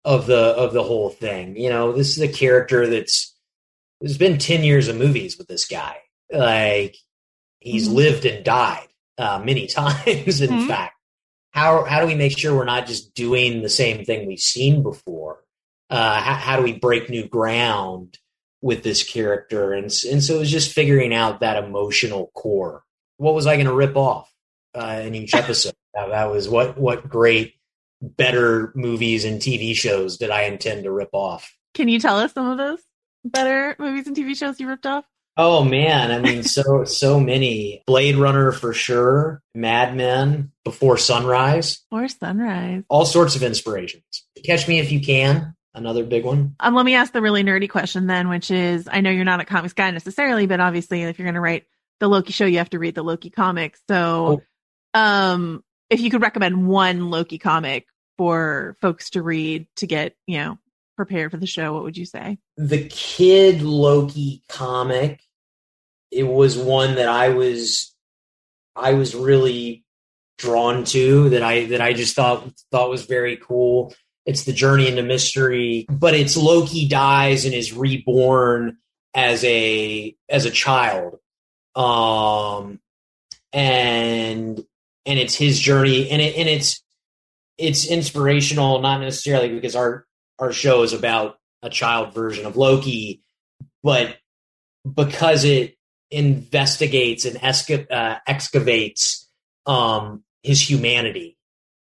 of the of the whole thing. You know, this is a character that's there's been 10 years of movies with this guy. Like he's mm-hmm. lived and died uh, many (laughs) times, in mm-hmm. fact. how how do we make sure we're not just doing the same thing we've seen before? Uh, how, how do we break new ground with this character? And and so it was just figuring out that emotional core. What was I going to rip off uh, in each episode? that, that was what what great better movies and TV shows did I intend to rip off? Can you tell us some of those better movies and TV shows you ripped off? Oh man, I mean, so (laughs) so many. Blade Runner for sure. Mad Men. Before Sunrise. Before Sunrise. All sorts of inspirations. Catch Me If You Can. Another big one. Um, let me ask the really nerdy question then, which is: I know you're not a comics guy necessarily, but obviously, if you're going to write the Loki show, you have to read the Loki comics. So, oh. Um, if you could recommend one Loki comic for folks to read to get, you know, prepared for the show, what would you say? The kid Loki comic it was one that I was I was really drawn to that I that I just thought thought was very cool. It's the journey into mystery, but it's Loki dies and is reborn as a as a child. Um and and it's his journey and it and it's it's inspirational not necessarily because our our show is about a child version of Loki, but because it investigates and esca- uh, excavates um, his humanity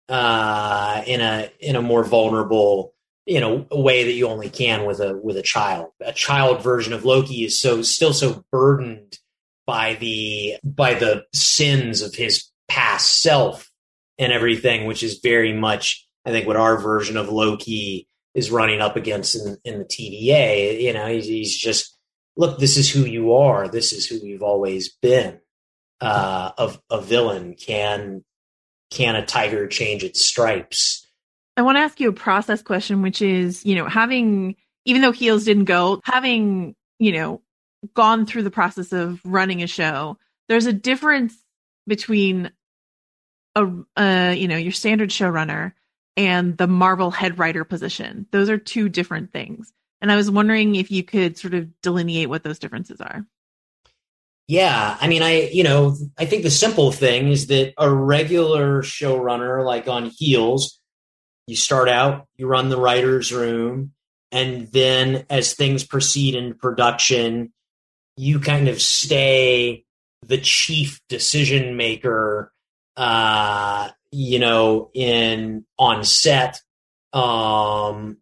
uh, in a in a more vulnerable you know a way that you only can with a with a child. A child version of Loki is so still so burdened by the by the sins of his past self and everything, which is very much I think what our version of Loki is running up against in, in the TVA. You know, he's, he's just look, this is who you are. This is who you've always been. Uh, of a villain can can a tiger change its stripes? I want to ask you a process question, which is, you know, having even though heels didn't go, having you know gone through the process of running a show, there's a difference between a uh, you know your standard showrunner and the Marvel head writer position. Those are two different things. And I was wondering if you could sort of delineate what those differences are. Yeah, I mean, I you know, I think the simple thing is that a regular showrunner, like on Heels, you start out, you run the writers' room, and then as things proceed in production, you kind of stay the chief decision maker, uh, you know, in on set, um,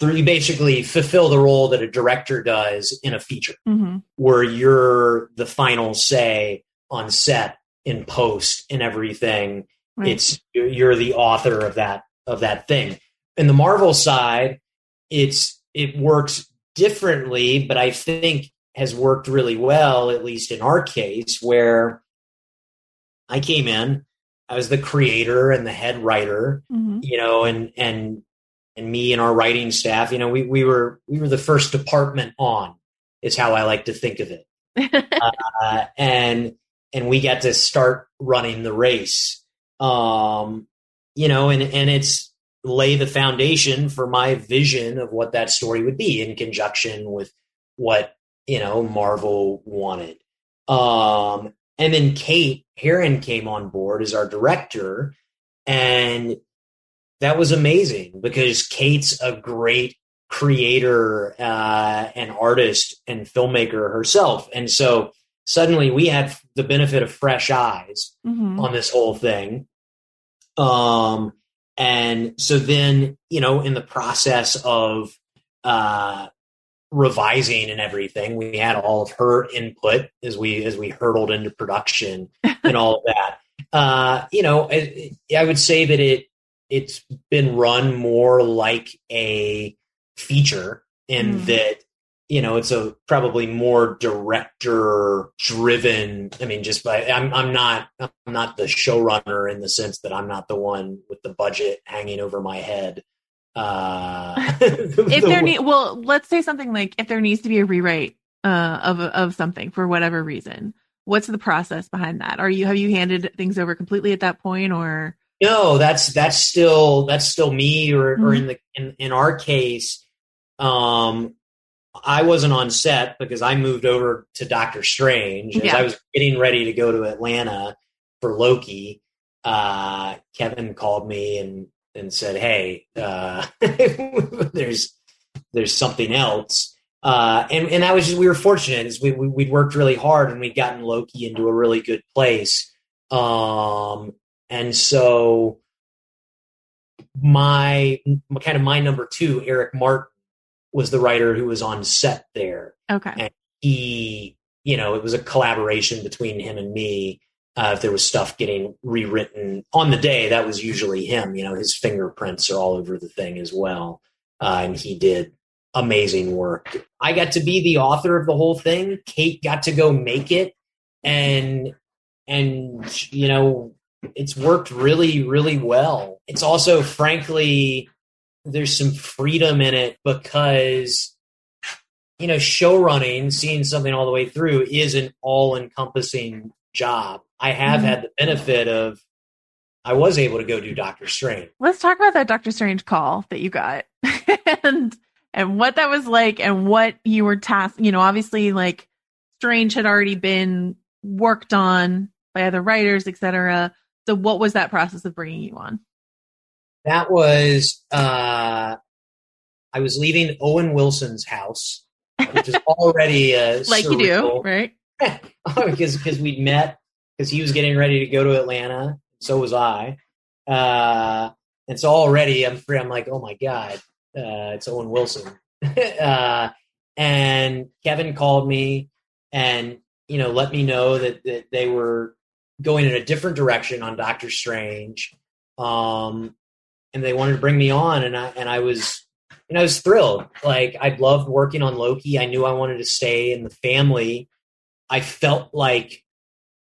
you basically fulfill the role that a director does in a feature, mm-hmm. where you're the final say on set, in post, in everything. Right. It's you're the author of that of that thing. In the Marvel side, it's it works differently, but I think has worked really well, at least in our case, where I came in, I was the creator and the head writer, mm-hmm. you know, and and and me and our writing staff, you know, we, we were we were the first department on, is how I like to think of it. (laughs) uh, and and we got to start running the race. Um, you know, and and it's lay the foundation for my vision of what that story would be in conjunction with what you know Marvel wanted. Um, and then Kate Herron came on board as our director, and that was amazing because Kate's a great creator uh, and artist and filmmaker herself. And so suddenly we had the benefit of fresh eyes mm-hmm. on this whole thing. Um, and so then, you know, in the process of uh, revising and everything, we had all of her input as we as we hurtled into production and all of that. Uh, you know, I, I would say that it it's been run more like a feature in mm. that you know it's a probably more director driven i mean just by i'm i'm not i'm not the showrunner in the sense that i'm not the one with the budget hanging over my head uh (laughs) if there need well let's say something like if there needs to be a rewrite uh of of something for whatever reason what's the process behind that are you have you handed things over completely at that point or no, that's that's still that's still me, or, mm-hmm. or in the in, in our case, um, I wasn't on set because I moved over to Doctor Strange as I was getting ready to go to Atlanta for Loki. uh, Kevin called me and and said, "Hey, uh, (laughs) there's there's something else." Uh, and and I was just we were fortunate as we, we would worked really hard and we'd gotten Loki into a really good place. Um, and so my kind of my number two, Eric Martin, was the writer who was on set there. Okay. And he, you know, it was a collaboration between him and me. Uh, if there was stuff getting rewritten on the day, that was usually him. You know, his fingerprints are all over the thing as well. Uh, and he did amazing work. I got to be the author of the whole thing. Kate got to go make it. And, and, you know, it's worked really, really well. It's also, frankly, there's some freedom in it because you know show running seeing something all the way through is an all encompassing job i have Mm-hmm. had the benefit of i was able to go do doctor strange Let's talk about that Doctor Strange call that you got (laughs) and and what that was like and what you were tasked. You know, obviously, like Strange had already been worked on by other writers, etc. So, what was that process of bringing you on? that was uh i was leaving owen wilson's house which is (laughs) already uh Like you do, right? (laughs) because because we'd met because he was getting ready to go to Atlanta, so was I. Uh, and so already I'm free. I'm like, oh my god, uh, it's Owen Wilson. (laughs) uh, and Kevin called me and you know let me know that, that they were going in a different direction on Doctor Strange, um, and they wanted to bring me on, and I and I was. And I was thrilled. Like I loved working on Loki. I knew I wanted to stay in the family. I felt like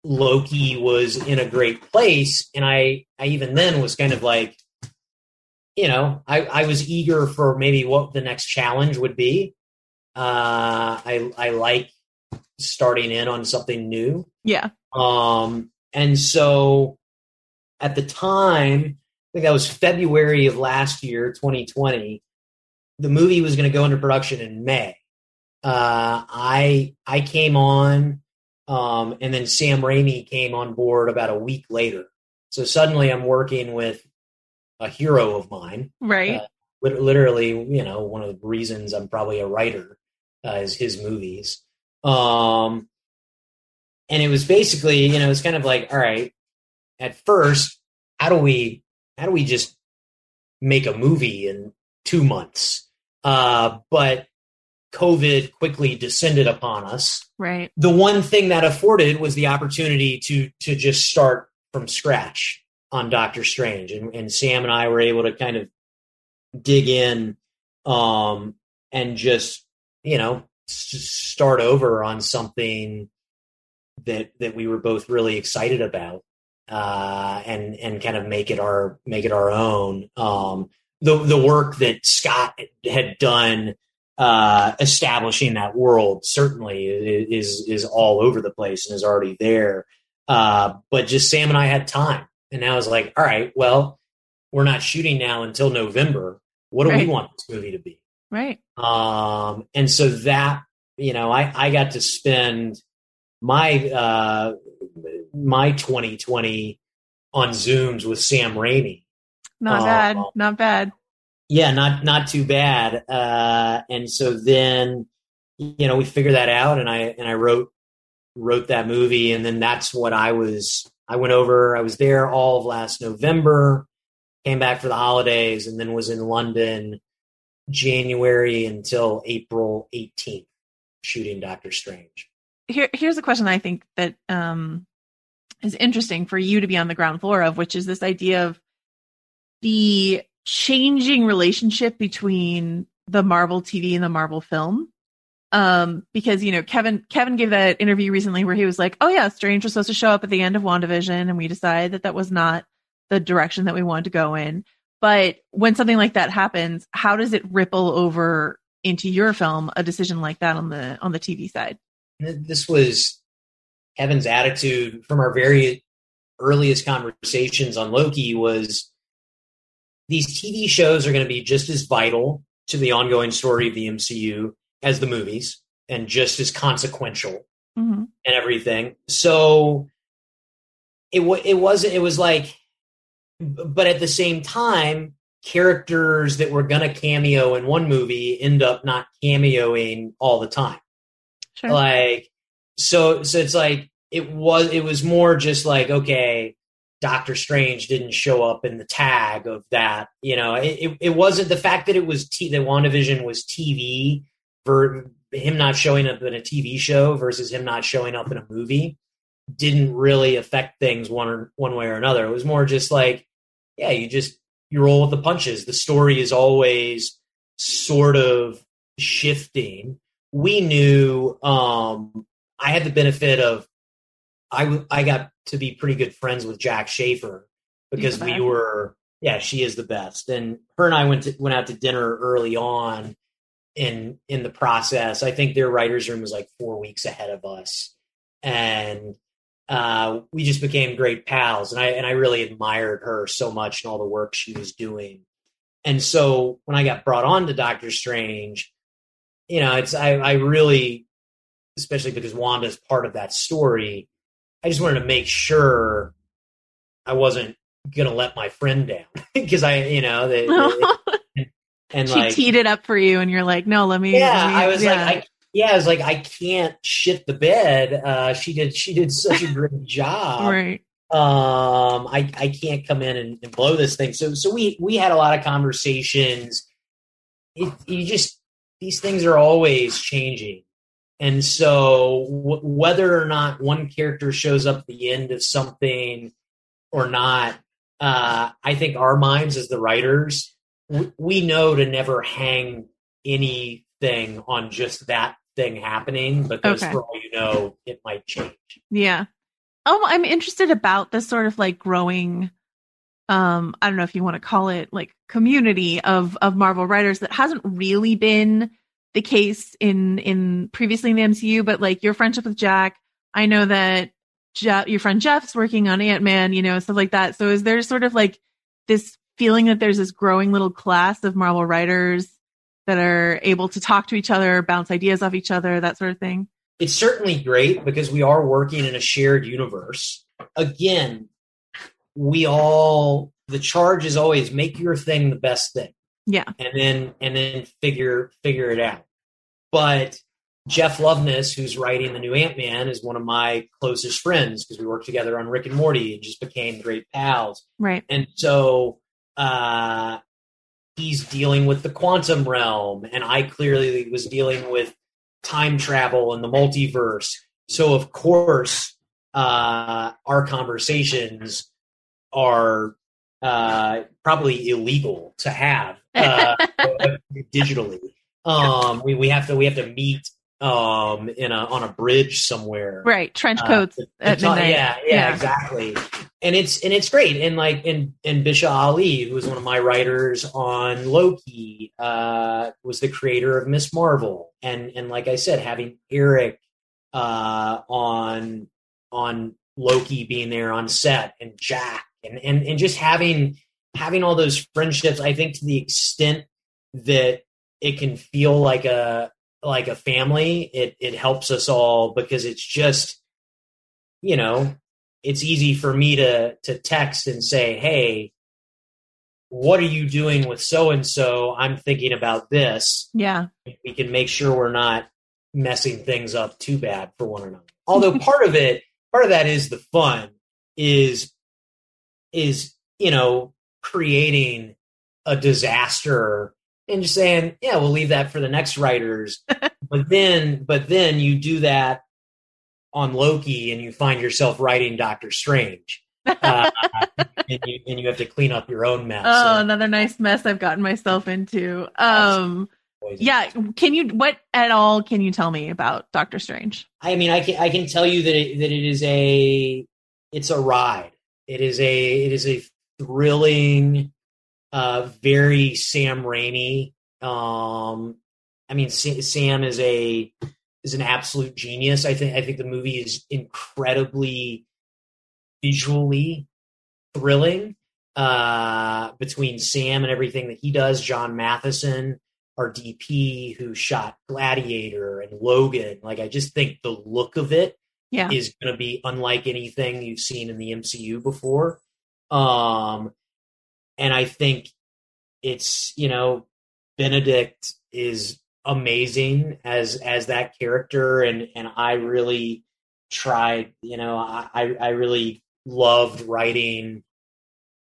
Loki was in a great place, and I I even then was kind of like, you know, I I was eager for maybe what the next challenge would be. Uh, I I like starting in on something new. Yeah. Um, and so at the time, I think that was February of last year, 2020. The movie was going to go into production in May. Uh, I I came on, um, and then Sam Raimi came on board about a week later. So suddenly, I'm working with a hero of mine. Right. Uh, literally, you know, one of the reasons I'm probably a writer uh, is his movies. Um, and it was basically, you know, it's kind of like, all right, at first, how do we, how do we just make a movie in two months? Uh, but COVID quickly descended upon us. Right. The one thing that afforded was the opportunity to to just start from scratch on Doctor Strange, and, and Sam and I were able to kind of dig in um, and just you know s- start over on something that that we were both really excited about uh, and and kind of make it our make it our own. Um, the the work that Scott had done uh, establishing that world certainly is is all over the place and is already there. Uh, but just Sam and I had time, and I was like, all right, well, we're not shooting now until November. What do we want this movie to be? Right. Um, and so that, you know, I, I got to spend my, uh, my 2020 on Zooms with Sam Raimi. Not Uh, bad. Not bad. Yeah, not, not too bad. Uh, and so then, you know, we figured that out and I, and I wrote, wrote that movie. And then that's what I was, I went over, I was there all of last November, came back for the holidays and then was in London January until April 18th shooting Doctor Strange. Here, here's a question I think that um, is interesting for you to be on the ground floor of, which is this idea of the changing relationship between the Marvel TV and the Marvel film. Um, because you know, Kevin Kevin gave that interview recently where he was like, "Oh yeah, Strange was supposed to show up at the end of WandaVision, and we decided that that was not the direction that we wanted to go in." But when something like that happens, how does it ripple over into your film? A decision like that on the on the TV side. This was Kevin's attitude from our very earliest conversations on Loki was these TV shows are going to be just as vital to the ongoing story of the MCU as the movies and just as consequential Mm-hmm. and everything. So it wa it wasn't it was like but at the same time, characters that were gonna cameo in one movie end up not cameoing all the time. Sure. Like so so it's like it was it was more just like okay Doctor Strange didn't show up in the tag of that. You know, it, it, wasn't the fact that it was t- that WandaVision was TV him not showing up in a TV show versus him not showing up in a movie didn't really affect things one or one way or another. It was more just like, yeah, you just you roll with the punches. The story is always sort of shifting. We knew um I had the benefit of I I got to be pretty good friends with Jac Schaeffer because we were yeah she is the best. And her and I went to, went out to dinner early on in in the process. I think their writers room was like four weeks ahead of us. And uh, we just became great pals. And I and I really admired her so much and all the work she was doing. And so when I got brought on to Doctor Strange you know it's I, I really especially because Wanda's part of that story I just wanted to make sure I wasn't going to let my friend down (laughs) because I, you know, they, they, (laughs) and she like, teed it up for you, and you're like, "No, let me." yeah, let me- I was yeah. like, I, yeah, I was like, I can't shit the bed. Uh, she did, she did such a great (laughs) job. right. Um, I, I can't come in and, and blow this thing. So, so we, we had a lot of conversations. It, you just, these things are always changing. And so, w- whether or not one character shows up at the end of something or not, uh, I think our minds as the writers, w- we know to never hang anything on just that thing happening because Okay. for all you know, it might change. Yeah. Oh, I'm interested about this sort of like growing um I don't know if you want to call it like community of of Marvel writers that hasn't really been the case in in previously in the MCU, but like your friendship with Jac, I know that Je- your friend Jeff's working on Ant-Man, you know, stuff like that. So is there sort of like this feeling that there's this growing little class of Marvel writers that are able to talk to each other, bounce ideas off each other, that sort of thing? it's certainly great because we are working in a shared universe. Again, we all the charge is always make your thing the best thing Yeah. and then and then figure figure it out. But Jeff Loveness, who's writing the new Ant Man, is one of my closest friends because we worked together on Rick and Morty and just became great pals. Right. And so uh, he's dealing with the quantum realm, and I clearly was dealing with time travel and the multiverse. So of course, uh, our conversations are uh, probably illegal to have uh, (laughs) digitally. Um, we, we have to we have to meet um, in a on a bridge somewhere Right. Trench uh, coats to at talk- midnight. Yeah, yeah, exactly. And it's and it's great. And like and and Bisha Ali, who was one of my writers on Loki, uh, was the creator of Ms. Marvel. And and like I said, having Eric uh, on on Loki being there on set and Jac and and and just having having all those friendships, I think to the extent that it can feel like a like a family, it it helps us all because it's just you know, it's easy for me to to text and say, "Hey, what are you doing with so and so? I'm thinking about this." Yeah. We can make sure we're not messing things up too bad for one another. Although part of it, part of that is the fun is is, you know, creating a disaster and just saying, "Yeah, we'll leave that for the next writers." (laughs) but then but then you do that on Loki and you find yourself writing Doctor Strange. Uh, (laughs) and, you, and you have to clean up your own mess. Oh, another nice mess I've gotten myself into. Um yeah, can you what at all can you tell me about Doctor Strange? I mean, I can I can tell you that it, that it is a it's a ride. It is a it is a thrilling, uh, very Sam Raimi. Um, I mean, Sam is a is an absolute genius. I think I think the movie is incredibly visually thrilling. Uh, between Sam and everything that he does, John Mathieson, our DP, who shot Gladiator and Logan. Like, I just think the look of it Yeah. is going to be unlike anything you've seen in the MCU before. Um, and I think it's you know Benedict is amazing as as that character, and and I really tried. You know, I I really loved writing.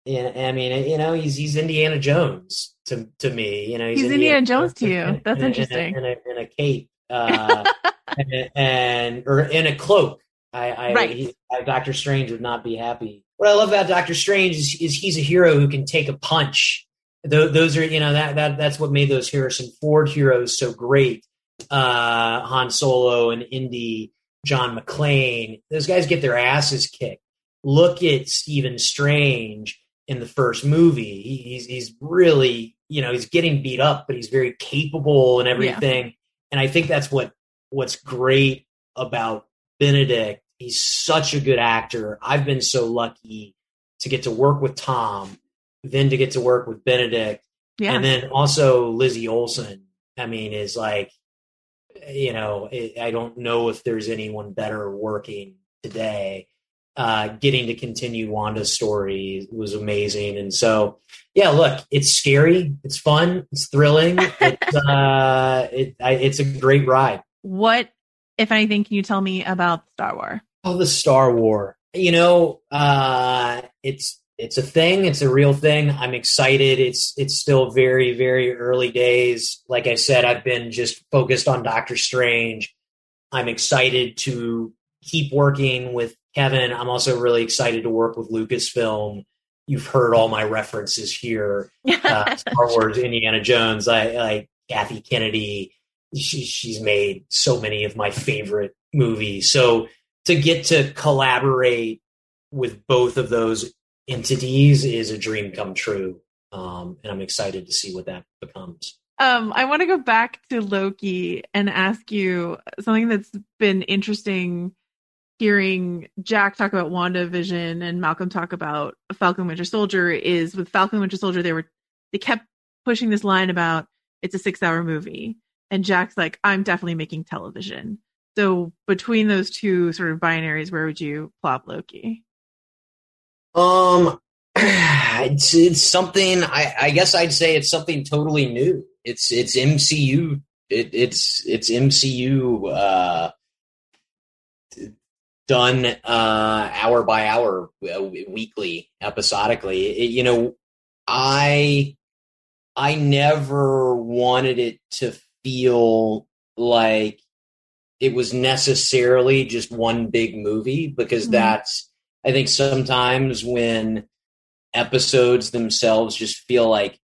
And I mean, you know, he's he's Indiana Jones to to me. You know, he's, he's Indiana, Indiana, Jones to you. That's in, interesting. In a, in a, in a cape uh, (laughs) and, and, or in a cloak. I, I, right. he, Doctor Strange would not be happy. What I love about Doctor Strange is, is he's a hero who can take a punch. Th- those are, you know, that that that's what made those Harrison Ford heroes so great. Uh, Han Solo and Indy, John McClane. Those guys get their asses kicked. Look at Stephen Strange in the first movie. He's he's really, you know, he's getting beat up, but he's very capable and everything. Yeah. And I think that's what what's great about Benedict. He's such a good actor. I've been so lucky to get to work with Tom, then to get to work with Benedict, yeah. and then also Lizzie Olson. I mean, is like, you know, it, I don't know if there's anyone better working today. Uh, getting to continue Wanda's story was amazing, and so yeah, look, it's scary, it's fun, it's thrilling, (laughs) it's uh, it, I, it's a great ride. What if anything, can you tell me about Star Wars? Oh, the Star War. You know, uh, it's it's a thing. It's a real thing. I'm excited. It's it's still very very early days. Like I said, I've been just focused on Doctor Strange. I'm excited to keep working with Kevin. I'm also really excited to work with Lucasfilm. You've heard all my references here. (laughs) Uh, Star Wars, Indiana Jones. I like Kathy Kennedy she, she's made so many of my favorite movies. So to get to collaborate with both of those entities is a dream come true. Um, and I'm excited to see what that becomes. Um, I want to go back to Loki and ask you something that's been interesting hearing Jac talk about WandaVision and Malcolm talk about Falcon Winter Soldier is with Falcon Winter Soldier they were they kept pushing this line about it's a 6-hour movie and Jac's like, I'm definitely making television. So between those two sort of binaries, where would you plop Loki? Um, (sighs) it's it's something. I, I guess I'd say it's something totally new. It's it's MCU. It, it's it's MCU. Uh, done uh, hour by hour, uh, weekly, episodically. It, you know, I I never wanted it to feel like it was necessarily just one big movie because mm-hmm. that's I think sometimes when episodes themselves just feel like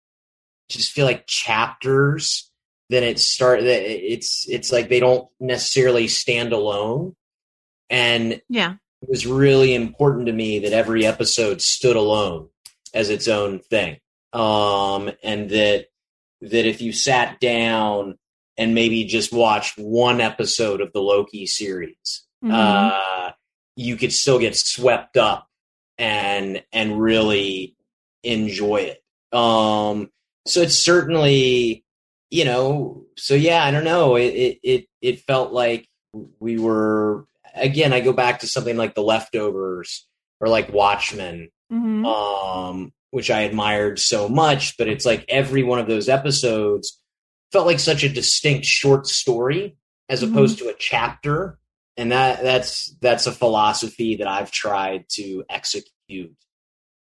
just feel like chapters then it start that it's it's like they don't necessarily stand alone. And yeah. it was really important to me that every episode stood alone as its own thing. Um and that that if you sat down and maybe just watch one episode of the Loki series, mm-hmm. uh, you could still get swept up and and really enjoy it. Um, so it's certainly, you know, so yeah, I don't know. It it it, it felt like we were again. I go back to something like The Leftovers or like Watchmen, mm-hmm. um, which I admired so much. But it's like every one of those episodes felt like such a distinct short story as mm-hmm. opposed to a chapter and that that's that's a philosophy that I've tried to execute.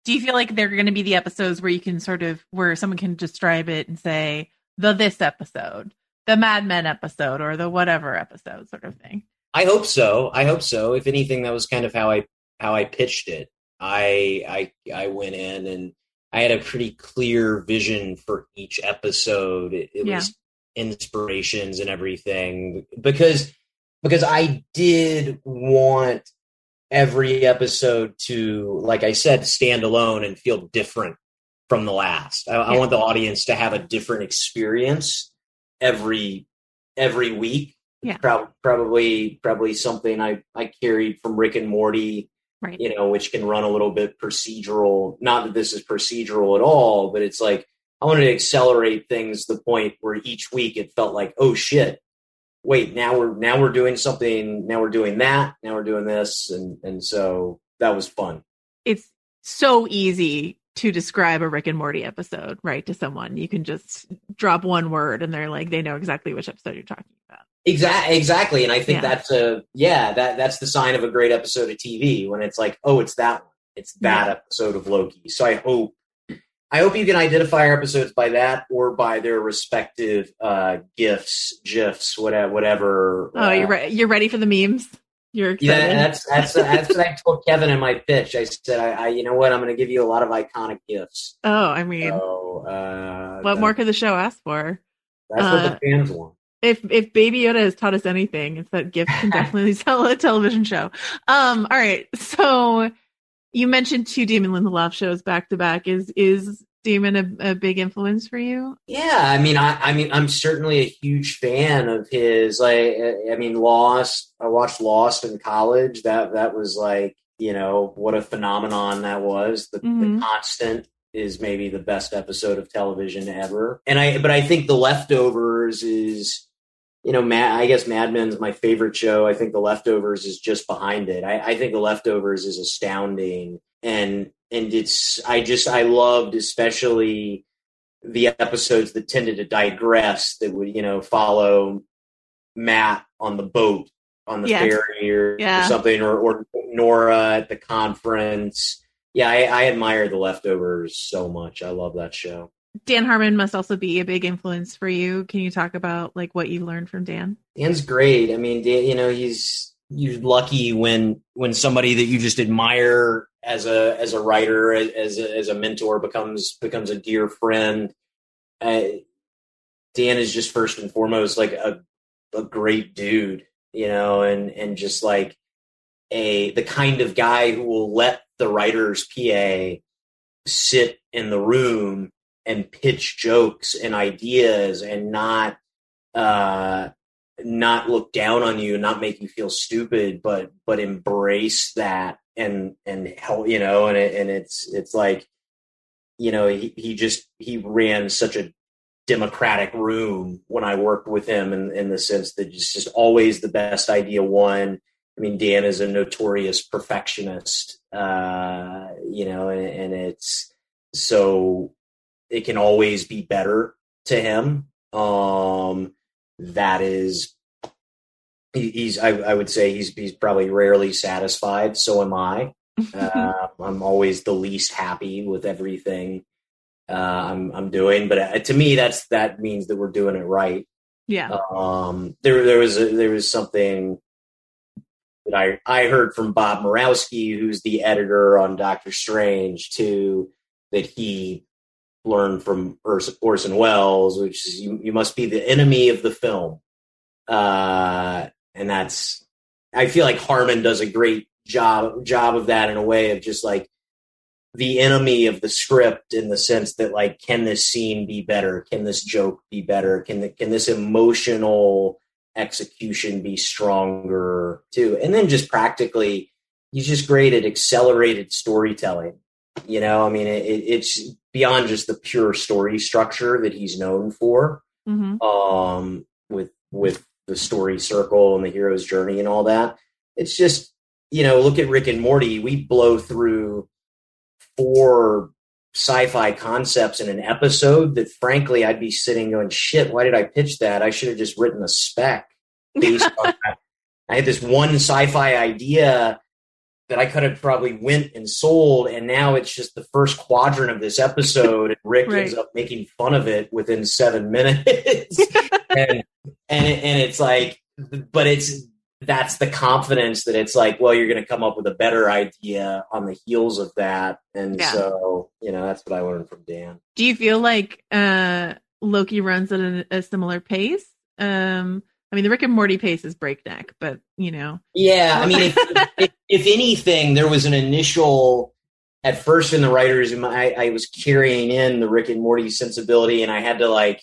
Do you feel like they're going to be the episodes where you can sort of where someone can describe it and say the this episode, the Mad Men episode, or the whatever episode, sort of thing? I hope so. I hope so. If anything, that was kind of how I how I pitched it. I I I went in and I had a pretty clear vision for each episode, at yeah. least inspirations and everything, because because I did want every episode to, like I said, stand alone and feel different from the last. I, yeah. I want the audience to have a different experience every every week. Yeah. Pro- probably probably something I I carried from Rick and Morty right. you know, which can run a little bit procedural. Not that this is procedural at all, but it's like I wanted to accelerate things to the point where each week it felt like, oh shit, wait, now we're now we're doing something, now we're doing that, now we're doing this, and and so that was fun. It's so easy to describe a Rick and Morty episode, right? To someone, you can just drop one word and they're like, they know exactly which episode you're talking about. Exactly, exactly, and I think Yeah. that's a yeah that that's the sign of a great episode of TV when it's like, oh, it's that one, it's that Yeah. episode of Loki. So I hope, I hope you can identify our episodes by that or by their respective uh, gifs, gifs, whatever, whatever. Oh, you're uh, re- you're ready for the memes. You're excited. Yeah, that's that's that's what I told Kevin in my pitch. I said, I, I you know what, I'm going to give you a lot of iconic gifts. oh, I mean, So uh, what that- more could the show ask for? That's what uh, the fans want. if if Baby Yoda has taught us anything, it's that gifts can (laughs) definitely sell a television show. Um, all right, so you mentioned two Damon Lindelof shows back to back. Is is Damon a, a big influence for you? Yeah, I mean, I, I mean, I'm certainly a huge fan of his. Like, I I mean, Lost. I watched Lost in college. That that was like, you know, what a phenomenon that was. The, Mhm. the Constant is maybe the best episode of television ever. And I, but I think The Leftovers is, you know, Mad. I guess Mad Men's my favorite show. I think The Leftovers is just behind it. I, I think The Leftovers is astounding, and and it's. I just I loved especially the episodes that tended to digress that would you know follow Matt on the boat on the Yes. ferry or, Yeah. or something or, or Nora at the conference. Yeah, I, I admire the leftovers so much. I love that show. Dan Harmon must also be a big influence for you. Can you talk about like what you learned from Dan? Dan's great. I mean, Dan, you know, he's you're lucky when when somebody that you just admire as a as a writer as a, as a mentor becomes becomes a dear friend. Uh, Dan is just first and foremost like a a great dude, you know, and and just like a the kind of guy who will let the writer's PA sit in the room and pitch jokes and ideas and not uh not look down on you not make you feel stupid but but embrace that and and help you know and it, and it's it's like you know he, he just he ran such a democratic room when i worked with him in, in the sense that it's just always the best idea won. I mean dan is a notorious perfectionist uh you know and, and it's so it can always be better to him. Um that is he, he's I, I would say he's he's probably rarely satisfied so am i. (laughs) Uh, i'm always the least happy with everything uh, i'm i'm doing but uh, to me that's that means that we're doing it right. Yeah. um there there was a, there was something that i i heard from bob Murawski, who's the editor on doctor strange too that he learned from Ors- orson welles which is you, you must be the enemy of the film. Uh and that's i feel like harmon does a great job job of that in a way of just like the enemy of the script in the sense that like can this scene be better? Can this joke be better? Can the, can this emotional execution be stronger too? And then just practically he's just great at accelerated storytelling. You know i mean it, it's beyond just the pure story structure that he's known for hmm um with with the story circle and the hero's journey and all that. It's just you know look at rick and morty. We blow through four sci-fi concepts in an episode that frankly i'd be sitting going shit why did i pitch that? I should have just written a spec based (laughs) on that. I had this one sci-fi idea that i could have probably went and sold and now it's just the first quadrant of this episode and rick Right. ends up making fun of it within seven (laughs) minutes (laughs) and and and it's like but it's that's the confidence that it's like well you're going to come up with a better idea on the heels of that and Yeah. so you know that's what i learned from dan Do you feel like uh Loki runs at a, a similar pace? Um I mean the Rick and Morty pace is breakneck, but you know. yeah i mean if, if, if anything there was an initial at first in the writers I, I was carrying in the rick and morty sensibility and i had to like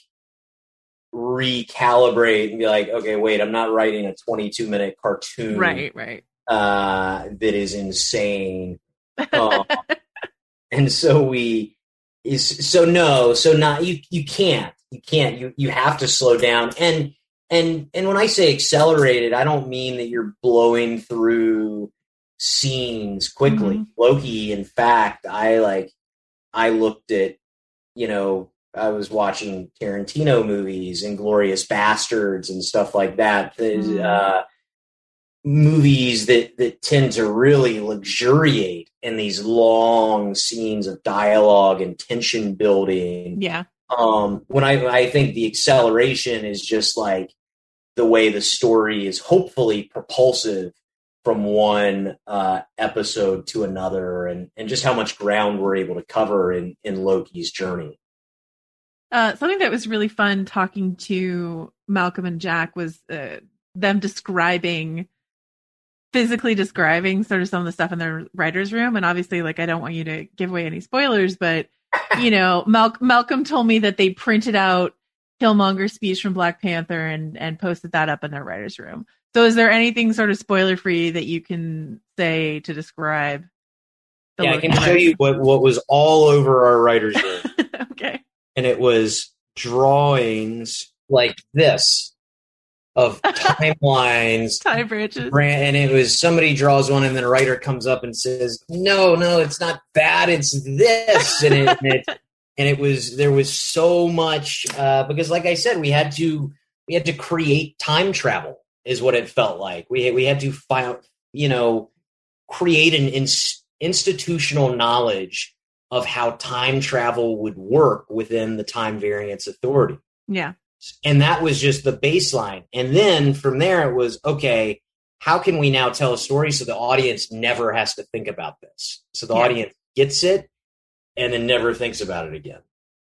recalibrate and be like okay wait i'm not writing a 22 minute cartoon Right, right. uh, that is insane. (laughs) Um, and so we is so no, so not you. You can't. You can't. You you have to slow down. And and and when I say accelerated, I don't mean that you're blowing through scenes quickly. Mhm. Loki, in fact, I like I looked at, you know, I was watching Tarantino movies, Inglourious Basterds, and stuff like that. Mm. Uh, movies that that tend to really luxuriate in these long scenes of dialogue and tension building. Yeah. Um, when I I think the acceleration is just like the way the story is hopefully propulsive from one uh, episode to another, and and just how much ground we're able to cover in in Loki's journey. Uh, something that was really fun talking to Malcolm and Jac was uh, them describing, physically describing sort of some of the stuff in their writer's room. And obviously, like, I don't want you to give away any spoilers, but, you know, Mal- Malcolm told me that they printed out Killmonger's speech from Black Panther and, and posted that up in their writer's room. So is there anything sort of spoiler free that you can say to describe? the yeah, I can show you what what was all over our writers' room. (laughs) okay. and it was drawings like this of (laughs) timelines Time branches. And it was somebody draws one and then a writer comes up and says no no it's not that it's this and it, and it, and it was there was so much uh, because like i said we had to we had to create time travel is what it felt like we we had to find you know create an ins- institutional knowledge of how time travel would work within the time variance authority Yeah. and that was just the baseline and then from there it was okay how can we now tell a story so the audience never has to think about this so the Yeah. audience gets it and then never thinks about it again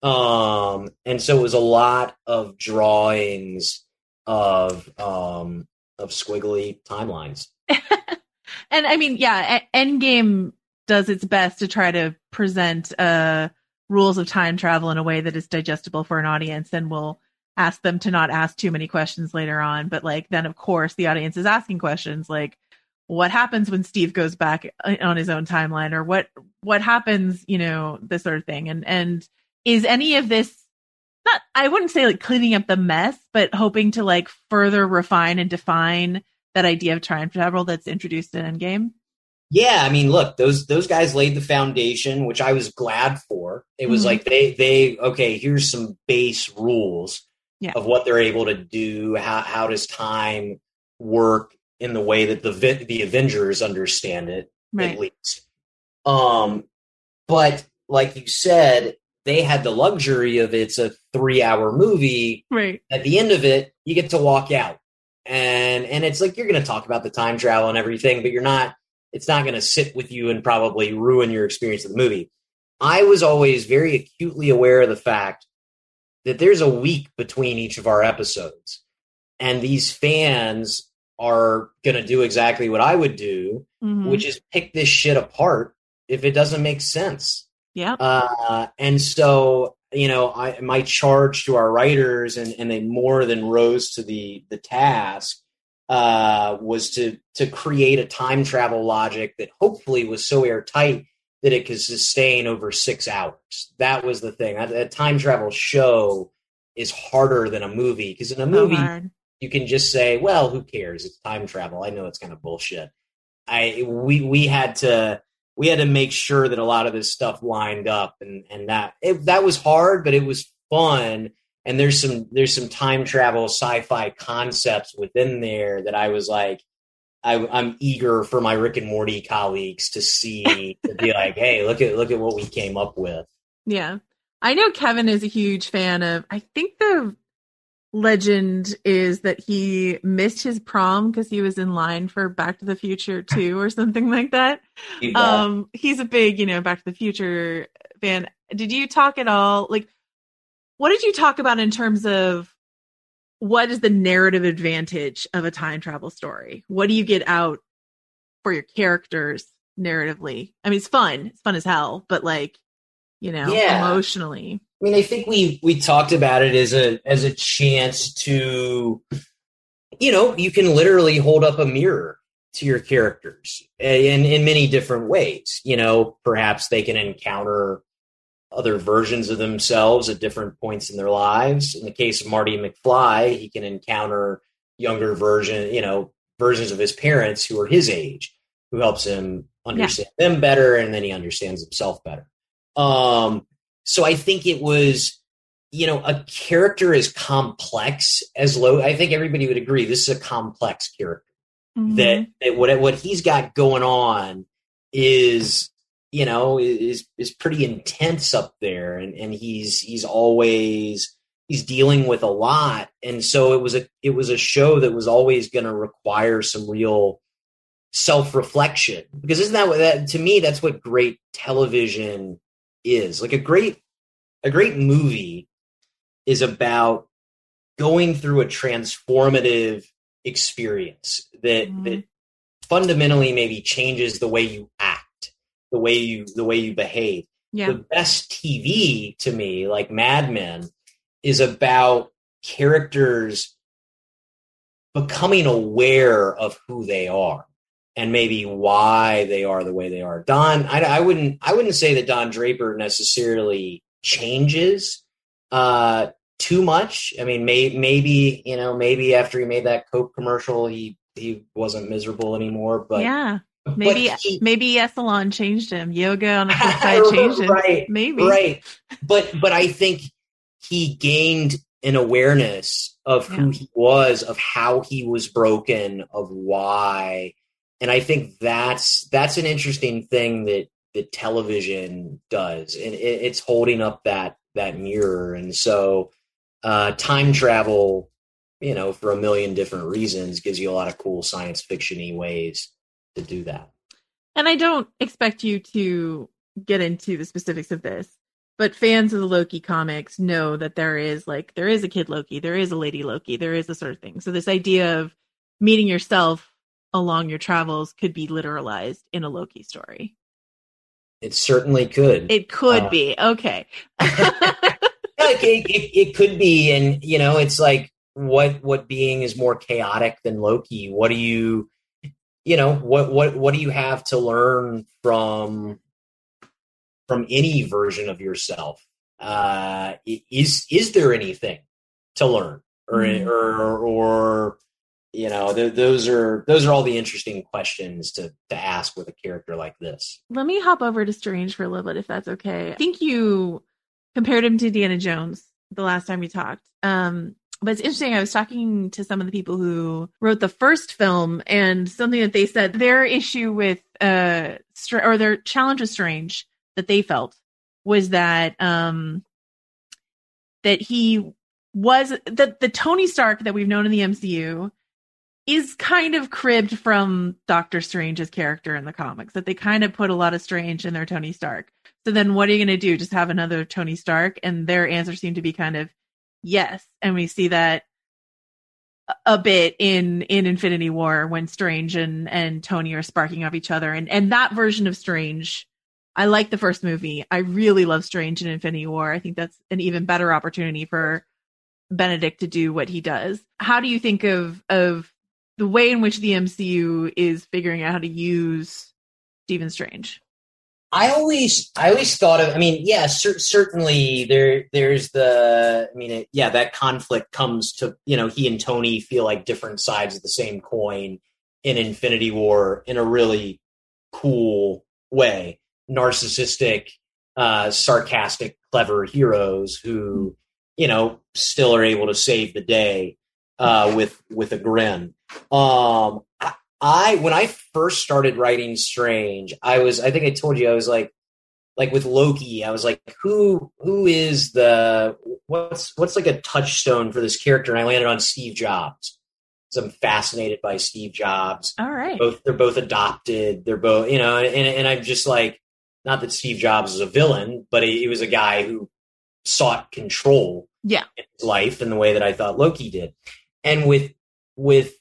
um and so it was a lot of drawings of um of squiggly timelines (laughs) and I mean, yeah, Endgame does its best to try to present uh, rules of time travel in a way that is digestible for an audience, and will ask them to not ask too many questions later on. But like, then of course, the audience is asking questions like, "What happens when Steve goes back uh, on his own timeline?" or "What what happens?" You know, this sort of thing. And and is any of this not? I wouldn't say like cleaning up the mess, but hoping to like further refine and define that idea of time travel that's introduced in Endgame. Yeah, I mean, look, those those guys laid the foundation, which I was glad for. It was Mhm. like they they okay, here's some base rules Yeah. of what they're able to do. How how does time work in the way that the the Avengers understand it, Right. at least. Um, but like you said, they had the luxury of it's a three hour movie Right. at the end of it, you get to walk out. And and it's like you're going to talk about the time travel and everything, but you're not it's not going to sit with you and probably ruin your experience of the movie. I was always very acutely aware of the fact that there's a week between each of our episodes. And these fans are going to do exactly what I would do, Mhm. which is pick this shit apart if it doesn't make sense. yeah. Uh, and so, you know, I, my charge to our writers, and, and they more than rose to the the task, uh, was to to create a time travel logic that hopefully was so airtight that it could sustain over six hours. That was the thing. A, a time travel show is harder than a movie because in a movie. You can just say, "Well, who cares? It's time travel." I know it's kind of bullshit. I we we had to we had to make sure that a lot of this stuff lined up, and and that it, that was hard, but it was fun. And there's some there's some time travel sci-fi concepts within there that I was like, I, I'm eager for my Rick and Morty colleagues to see to be (laughs) like, hey, look at look at what we came up with. Yeah. I know Kevin is a huge fan of, I think the legend is that he missed his prom because he was in line for Back to the Future (laughs) 2 or something like that. Um, he's a big, you know, Back to the Future fan. Did you talk at all? Like, what did you talk about in terms of what is the narrative advantage of a time travel story? What do you get out for your characters narratively? I mean, it's fun. It's fun as hell, but like, you know, Yeah. emotionally. I mean, I think we we talked about it as a as a chance to, you know, you can literally hold up a mirror to your characters in in many different ways. You know, perhaps they can encounter other versions of themselves at different points in their lives. In the case of Marty McFly, he can encounter younger version, you know, versions of his parents who are his age, who helps him understand them better, and then he understands himself better. Um, so I think it was, you know, a character as complex as Loki. I think everybody would agree this is a complex character. Mhm. That, that what what he's got going on is you know is is pretty intense up there and and he's he's always he's dealing with a lot and so it was a it was a show that was always going to require some real self-reflection because isn't that what that to me that's what great television is. Like a great a great movie is about going through a transformative experience that mm-hmm. that fundamentally maybe changes the way you act the way you the way you behave. Yeah. the best tv to me like mad men is about characters becoming aware of who they are and maybe why they are the way they are don i, I wouldn't i wouldn't say that don draper necessarily changes uh too much i mean may, maybe you know maybe after he made that coke commercial he he wasn't miserable anymore but yeah. but Maybe he- maybe Esalen changed him. Yoga on the (laughs) side changed him. right Maybe. right but but i think he gained an awareness of who he was of how he was broken of why and i think that's that's an interesting thing that that television does. And it, it's holding up that that mirror. And so uh time travel you know for a million different reasons gives you a lot of cool science fictiony ways to do that. And I don't expect you to get into the specifics of this, but fans of the Loki comics know that there is like there is a kid Loki, there is a lady Loki, there is a sort of thing. So this idea of meeting yourself along your travels could be literalized in a Loki story. it certainly could It could Uh, be. Okay. (laughs) like it, it, it could be and you know it's like what what being is more chaotic than loki what do you you know what what what do you have to learn from from any version of yourself uh is is there anything to learn or Mhm. or or you know th- those are those are all the interesting questions to to ask with a character like this Let me hop over to Strange for a little bit, if that's okay. I think you compared him to Indiana Jones the last time we talked. Um, but it's interesting. I was talking to some of the people who wrote the first film, and something that they said their issue with uh, Str- or their challenge with Strange that they felt was that um, that he was that the Tony Stark that we've known in the MCU is kind of cribbed from Doctor Strange's character in the comics. That they kind of put a lot of Strange in their Tony Stark. So then, what are you going to do? Just have another Tony Stark? And their answer seemed to be kind of yes. And we see that a- bit in in Infinity War when Strange and and Tony are sparking off each other, and and that version of Strange. I like the first movie. I really love Strange in Infinity War. I think that's an even better opportunity for Benedict to do what he does. How do you think of of the way in which the MCU is figuring out how to use Stephen Strange? I always, I always thought of. I mean, yeah, cer- certainly there, there's the. I mean, it, yeah, that conflict comes to you know he and Tony feel like different sides of the same coin in Infinity War in a really cool way. Narcissistic, uh, sarcastic, clever heroes who you know still are able to save the day uh, with with a grin. Um, I, I when I first started writing Strange, I was I think I told you I was like like with Loki, I was like, who who is the what's what's like a touchstone for this character? And I landed on Steve Jobs. So I'm fascinated by Steve Jobs. All right. Both they're both adopted. They're both you know, and and I'm just like, not that Steve Jobs is a villain, but he, he was a guy who sought control Yeah. in his life in the way that I thought Loki did. And with with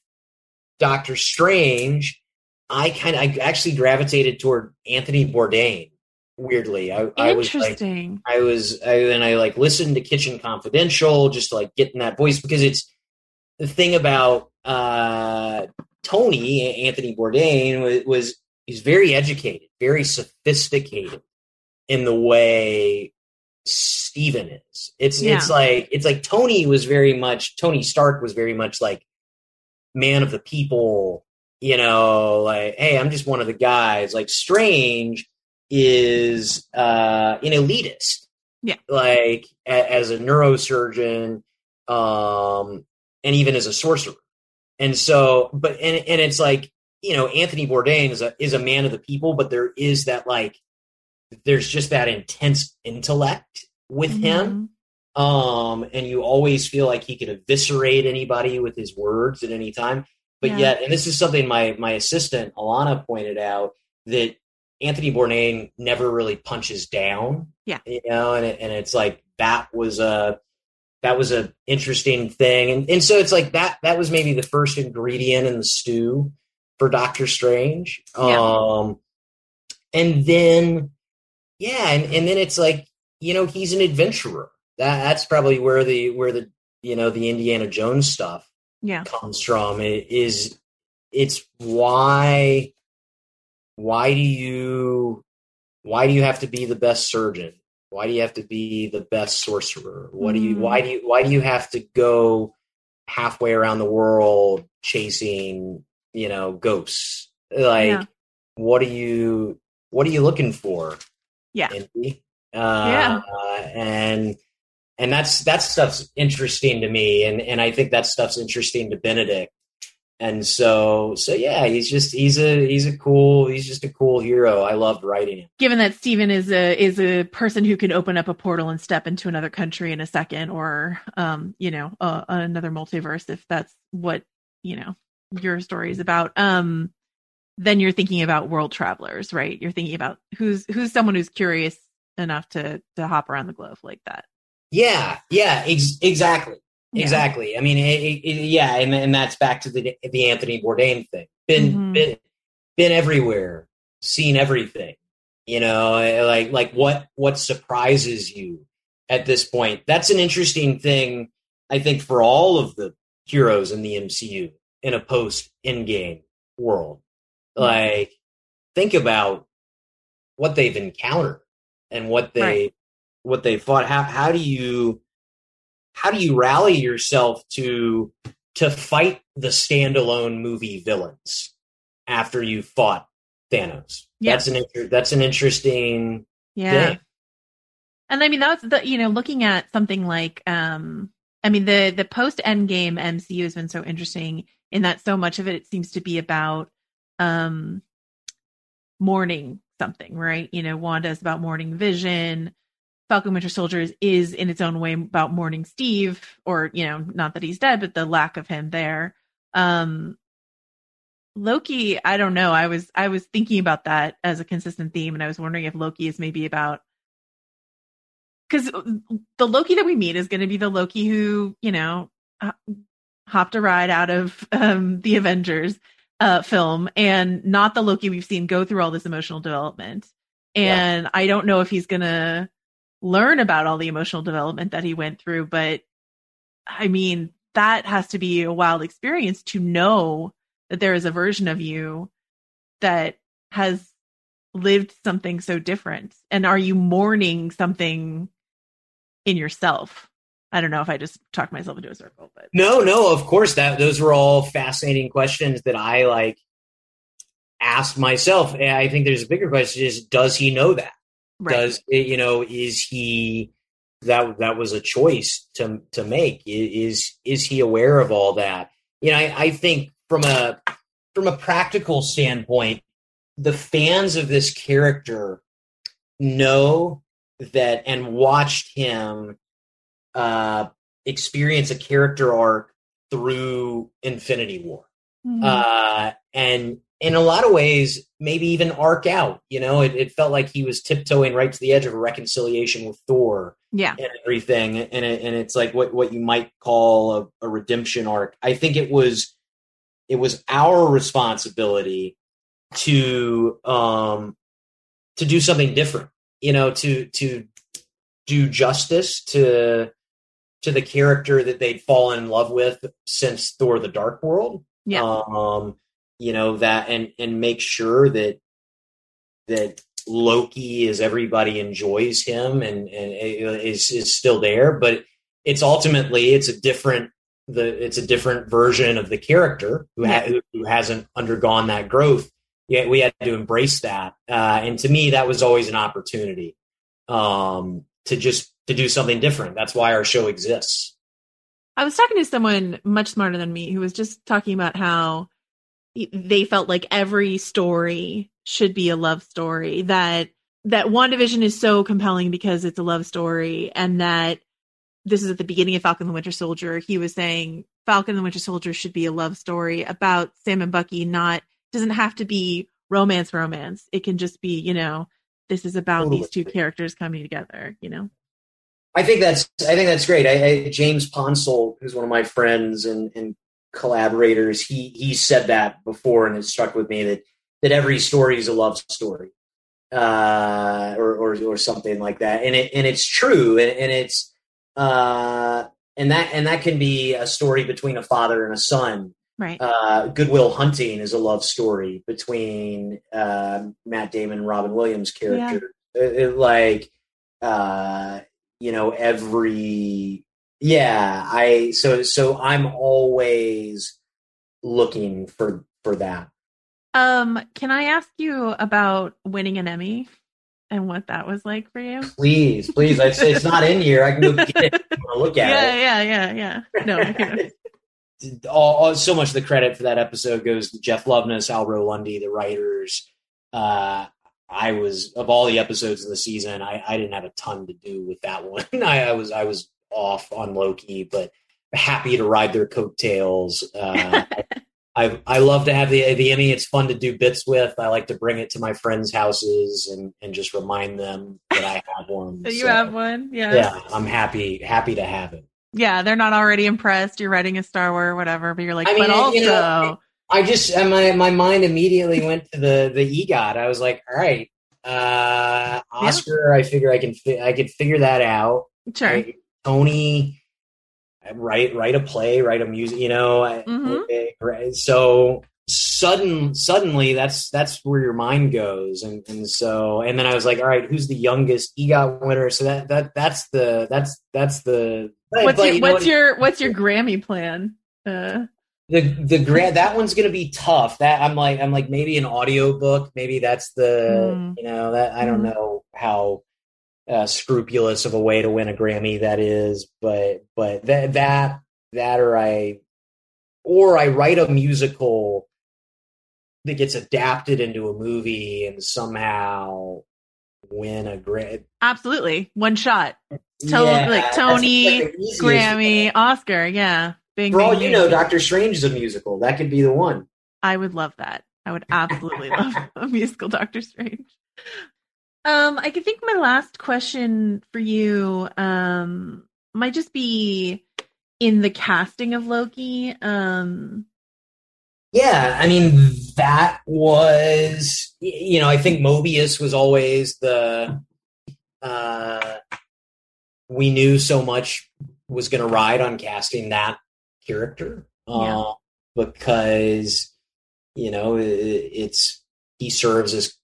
Doctor Strange, I kind of I actually gravitated toward Anthony Bourdain. Weirdly, I, I was like, I was, I, and I like listened to Kitchen Confidential just to like getting that voice because it's the thing about uh, Tony Anthony Bourdain was, was he's very educated, very sophisticated in the way Steven is. It's it's like it's like Tony was very much Tony Stark was very much like man of the people, you know, like hey, I'm just one of the guys. Like Strange is uh, an elitist. Yeah. Like a, as a neurosurgeon, um, and even as a sorcerer. And so, but and and it's like you know Anthony Bourdain is a is a man of the people, but there is that like there's just that intense intellect with Mm-hmm. him um and you always feel like he could eviscerate anybody with his words at any time but Yeah. yet and this is something my my assistant alana pointed out that anthony bourdain never really punches down Yeah. you know and, it, and it's like that was a that was a interesting thing and, and so it's like that that was maybe the first ingredient in the stew for doctor strange Yeah. um and then yeah and, and then it's like you know he's an adventurer. That that's probably where the where the you know the indiana jones stuff Yeah. comes from. It is it's why why do you why do you have to be the best surgeon? Why do you have to be the best sorcerer? What do you why mm. do you why do you have to go halfway around the world chasing you know ghosts? Like Yeah. what are you what are you looking for Yeah. Indy? Uh, Yeah. and and that's that stuff's interesting to me and and i think that stuff's interesting to benedict and so so yeah he's just he's a he's a cool he's just a cool hero i loved writing him Given that Steven is a is a person who can open up a portal and step into another country in a second, or um, you know, uh, another multiverse, if that's what you know your story is about. Um, then you're thinking about world travelers, right? You're thinking about who's who's someone who's curious enough to to hop around the globe like that. yeah yeah ex- exactly Yeah. exactly i mean it, it, yeah and, and that's back to the the anthony bourdain thing been Mhm. been been everywhere seen everything you know like like what what surprises you at this point that's an interesting thing i think for all of the heroes in the mcu in a post Endgame world like think about what they've encountered and what they Right. what they fought how how do you how do you rally yourself to to fight the standalone movie villains after you fought Thanos? Yeah. That's an inter- that's an interesting Yeah. thing. And I mean that's the you know looking at something like um I mean the the post Endgame MCU has been so interesting in that so much of it, seems to be about um mourning something, right? You know, Wanda's about mourning Vision. Falcon Winter Soldier is, is in its own way about mourning Steve, or you know, not that he's dead, but the lack of him there. Um Loki, I don't know. I was I was thinking about that as a consistent theme, and I was wondering if Loki is maybe about because the Loki that we meet is going to be the Loki who, you know, hopped a ride out of um, the Avengers uh, film, and not the Loki we've seen go through all this emotional development. And I don't know if he's going to learn about all the emotional development that he went through, but I mean, that has to be a wild experience to know that there is a version of you that has lived something so different. And are you mourning something in yourself? I don't know if I just talked myself into a circle, but No, no, of course that those were all fascinating questions that I like asked myself. And I think there's a bigger question is does he know that? right. Does you know is he that that was a choice to to make? Is is he aware of all that? You know, I, I think from a from a practical standpoint, the fans of this character know that and watched him uh, experience a character arc through Infinity War Mhm. uh, and in a lot of ways, maybe even arc out. You know, it, it felt like he was tiptoeing right to the edge of a reconciliation with Thor yeah. and everything, and it, and it's like what what you might call a, a redemption arc. I think it was it was our responsibility to um to do something different. You know, to to do justice to to the character that they'd fallen in love with since Thor: The Dark World. Yeah. um you know that and and make sure that that loki is everybody enjoys him and and is is still there. But it's ultimately it's a different the it's a different version of the character who ha- who hasn't undergone that growth yeah, we had to embrace that. Uh, and to me, that was always an opportunity. Um, to just to do something different. That's why our show exists. I was talking to someone much smarter than me who was just talking about how they felt like every story should be a love story that that WandaVision is so compelling because it's a love story and that this is at the beginning of Falcon the Winter Soldier. He was saying Falcon the Winter Soldier should be a love story about Sam and Bucky, not doesn't have to be romance romance. It can just be, you know, this is about totally. these two characters coming together, you know. I think that's I think that's great. I, I, James Ponsoldt, who's one of my friends and, and collaborators, he he said that before, and it struck with me that that every story is a love story, uh, or, or or something like that, and it and it's true, and, and it's uh, and that and that can be a story between a father and a son. Right. Uh, Good Will Hunting is a love story between uh, Matt Damon and Robin Williams' character. Yeah. It, it, like, uh, you know, every yeah. I so so I'm always looking for for that. Um, can I ask you about winning an Emmy? and what that was like for you? Please, please. I say it's not in here. I can go get it. look at (laughs) yeah, it. Yeah, yeah, yeah, yeah. No, (laughs) all, all, so much of the credit for that episode goes to Jeff Loveness, Albro Lundy, the writers. Uh, I was of all the episodes of the season, I, I didn't have a ton to do with that one. (laughs) I, I was I was off on Loki, but happy to ride their coattails. Uh, (laughs) I I love to have the the Emmy. It's fun to do bits with. I like to bring it to my friends' houses and and just remind them that I have one. (laughs) you so, have one, yeah. Yeah, I'm happy happy to have it. Yeah, they're not already impressed. You're writing a Star Wars or whatever, but you're like, I mean, but also. You know, I just my my mind immediately went to the the EGOT. I was like, all right, uh, Oscar. Yeah. I figure I can fi- I could figure that out. Sure. Tony write write a play, write a music, you know. Mm-hmm. Okay, right. So sudden suddenly that's that's where your mind goes. And and so and then I was like all right who's the youngest? EGOT winner. So that that that's the that's that's the what's but, your you what's your what's your Grammy plan? Uh the the grant that one's gonna be tough. That I'm like I'm like maybe an audio book maybe that's the mm. you know that I don't mm. know how uh, scrupulous of a way to win a Grammy that is, but but that that that or I or I write a musical that gets adapted into a movie and somehow win a Grammy. Absolutely, one shot. To- yeah, like Tony, like Grammy, one. Oscar. Yeah, bing, For bing, all bing, you know, Doctor Strange is a musical. That could be the one. I would love that. I would absolutely (laughs) love a musical Doctor Strange. Um, I think my last question for you um might just be in the casting of Loki. Um yeah, I mean that was you know, I think Mobius was always the uh we knew so much was going to ride on casting that character. Yeah. Uh, because you know, it, it's he serves as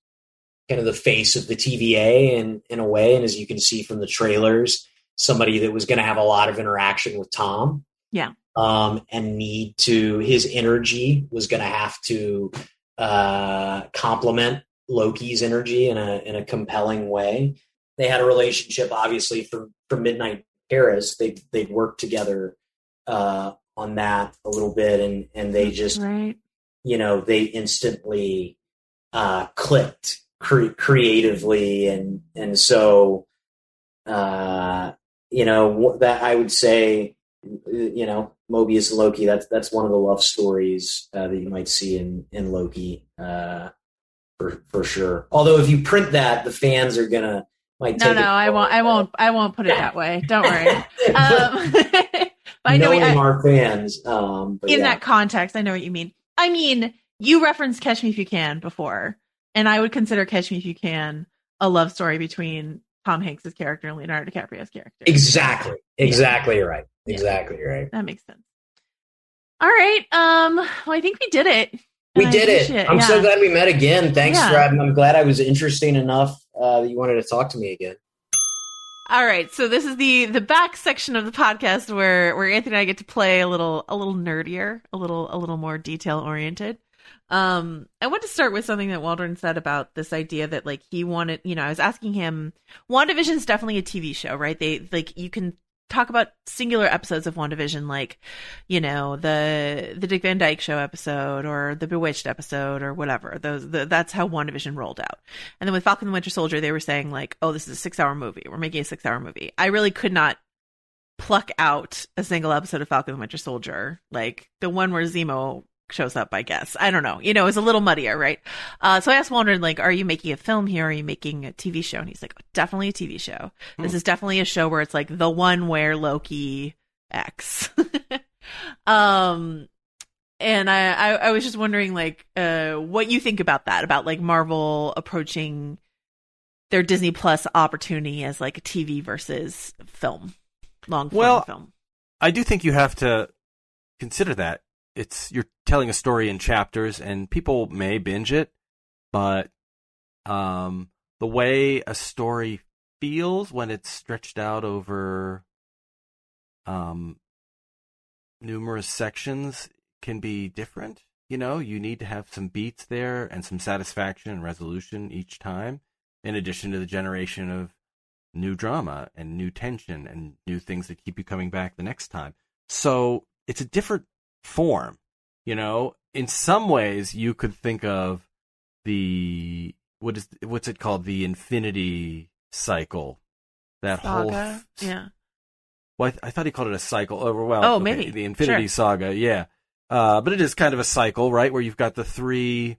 kind of the face of the TVA in in a way. And as you can see from the trailers, somebody that was going to have a lot of interaction with Tom. Yeah. Um, and need to his energy was going to have to uh, complement Loki's energy in a in a compelling way. They had a relationship, obviously, from from Midnight Paris. They they worked together uh, on that a little bit, and and they just right. you know they instantly uh, clicked cre- creatively and and so uh, you know that I would say you know Mobius and Loki that's that's one of the love stories uh, that you might see in in Loki uh, for for sure. Although if you print that, the fans are gonna might no no I won't I won't I won't put it that way. Don't worry. (laughs) um, (laughs) I know Knowing I, our fans um, in yeah. that context, I know what you mean. I mean, you referenced Catch Me If You Can before. And I would consider Catch Me If You Can a love story between Tom Hanks's character and Leonardo DiCaprio's character. Exactly. Exactly yeah. right. Exactly yeah. right. That makes sense. All right. Um, well, I think we did it. We did it. it. I'm yeah. so glad we met again. Thanks for having. I'm glad I was interesting enough uh, that you wanted to talk to me again. All right, so this is the the back section of the podcast where where Anthony and I get to play a little a little nerdier, a little a little more detail oriented. Um, I want to start with something that Waldron said about this idea that like he wanted, you know, I was asking him, WandaVision is definitely a TV show, right? They like you can talk about singular episodes of WandaVision, like, you know, the the Dick Van Dyke Show episode or the Bewitched episode or whatever. Those the, that's how WandaVision rolled out. And then with Falcon the Winter Soldier, they were saying like, oh, this is a six hour movie. We're making a six hour movie. I really could not pluck out a single episode of Falcon the Winter Soldier, like the one where Zemo shows up, I guess. I don't know. You know, it's a little muddier, right? Uh, so I asked Waldron, like, are you making a film here? Are you making a TV show? And he's like, definitely a TV show. Hmm. This is definitely a show where it's like the one where Loki X. (laughs) um, and I, I, I was just wondering, like, uh, what you think about that, about like Marvel approaching their Disney Plus opportunity as like a TV versus film, long form Well, film. I do think you have to consider that it's you're telling a story in chapters, and people may binge it, but um, the way a story feels when it's stretched out over um, numerous sections can be different. You know, you need to have some beats there and some satisfaction and resolution each time, in addition to the generation of new drama and new tension and new things that keep you coming back the next time. So it's a different form, you know. In some ways, you could think of the what is what's it called the Infinity Cycle, that whole Saga? yeah. well, I, th- I thought he called it a cycle. Oh, well, Oh, okay, maybe. the Infinity Sure. Saga. Yeah, uh, but it is kind of a cycle, right? Where you've got the three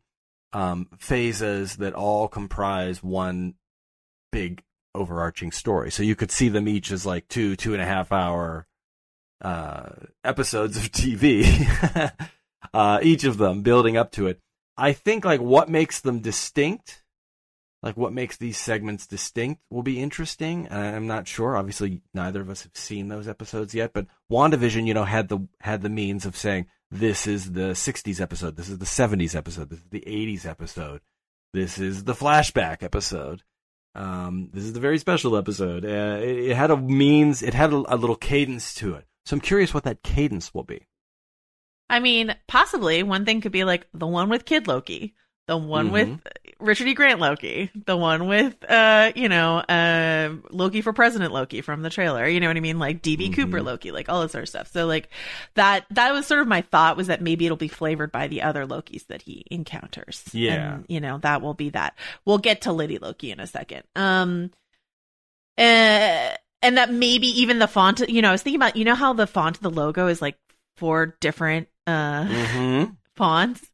um, phases that all comprise one big overarching story. So you could see them each as like two, two and a half hour uh, episodes of TV, (laughs) uh, each of them building up to it. I think like what makes them distinct, like what makes these segments distinct, will be interesting. I'm not sure. Obviously, neither of us have seen those episodes yet. But WandaVision, you know, had the had the means of saying this is the '60s episode, this is the '70s episode, this is the '80s episode, this is the flashback episode. Um, this is the very special episode. Uh, it, it had a means, it had a, a little cadence to it. So I'm curious what that cadence will be. I mean, possibly one thing could be like the one with Kid Loki, the one Mhm. with Richard E. Grant Loki, the one with uh, you know, uh, Loki for President Loki from the trailer. You know what I mean? Like DB Cooper Loki, like all this sort of stuff. So like that that was sort of my thought was that maybe it'll be flavored by the other Lokis that he encounters. Yeah. And, you know, that will be that. We'll get to Liddy Loki in a second. Um uh, and that maybe even the font, you know, I was thinking about, you know, how the font of the logo is like four different uh Mm-hmm. (laughs) fonts,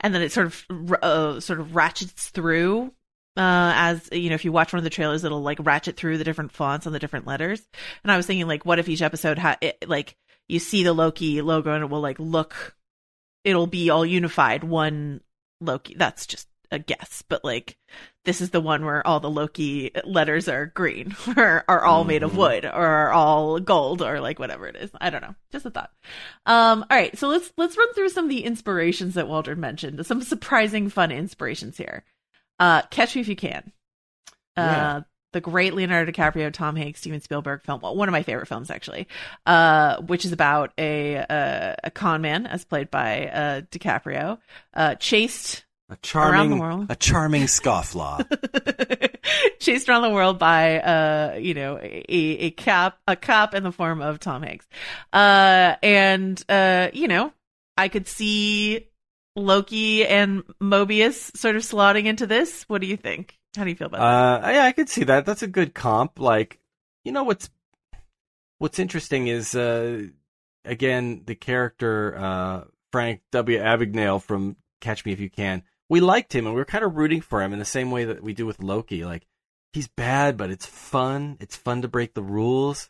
and then it sort of uh, sort of ratchets through. Uh, as you know, if you watch one of the trailers, it'll like ratchet through the different fonts on the different letters. And I was thinking, like, what if each episode had it, like you see the Loki logo and it will like look, it'll be all unified one Loki. That's just a guess, but like this is the one where all the Loki letters are green (laughs) or are all made of wood or are all gold or like whatever it is. I don't know. Just a thought. Um, all right, so let's let's run through some of the inspirations that Waldron mentioned. Some surprising fun inspirations here. Uh, Catch Me If You Can. Uh, Yeah. the great Leonardo DiCaprio, Tom Hanks, Steven Spielberg film. Well, one of my favorite films actually. Uh, which is about a uh, a con man as played by uh DiCaprio, uh, chased A charming, the world. a charming scofflaw. (laughs) chased around the world by uh you know a, a cop a cop in the form of Tom Hanks. Uh and uh you know I could see Loki and Mobius sort of slotting into this. What do you think? How do you feel about that? Uh, yeah, I could see that. That's a good comp. Like, you know what's what's interesting is uh, again the character uh, Frank W. Abagnale from Catch Me If You Can. We liked him, and we were kind of rooting for him in the same way that we do with Loki. Like, he's bad, but it's fun. It's fun to break the rules,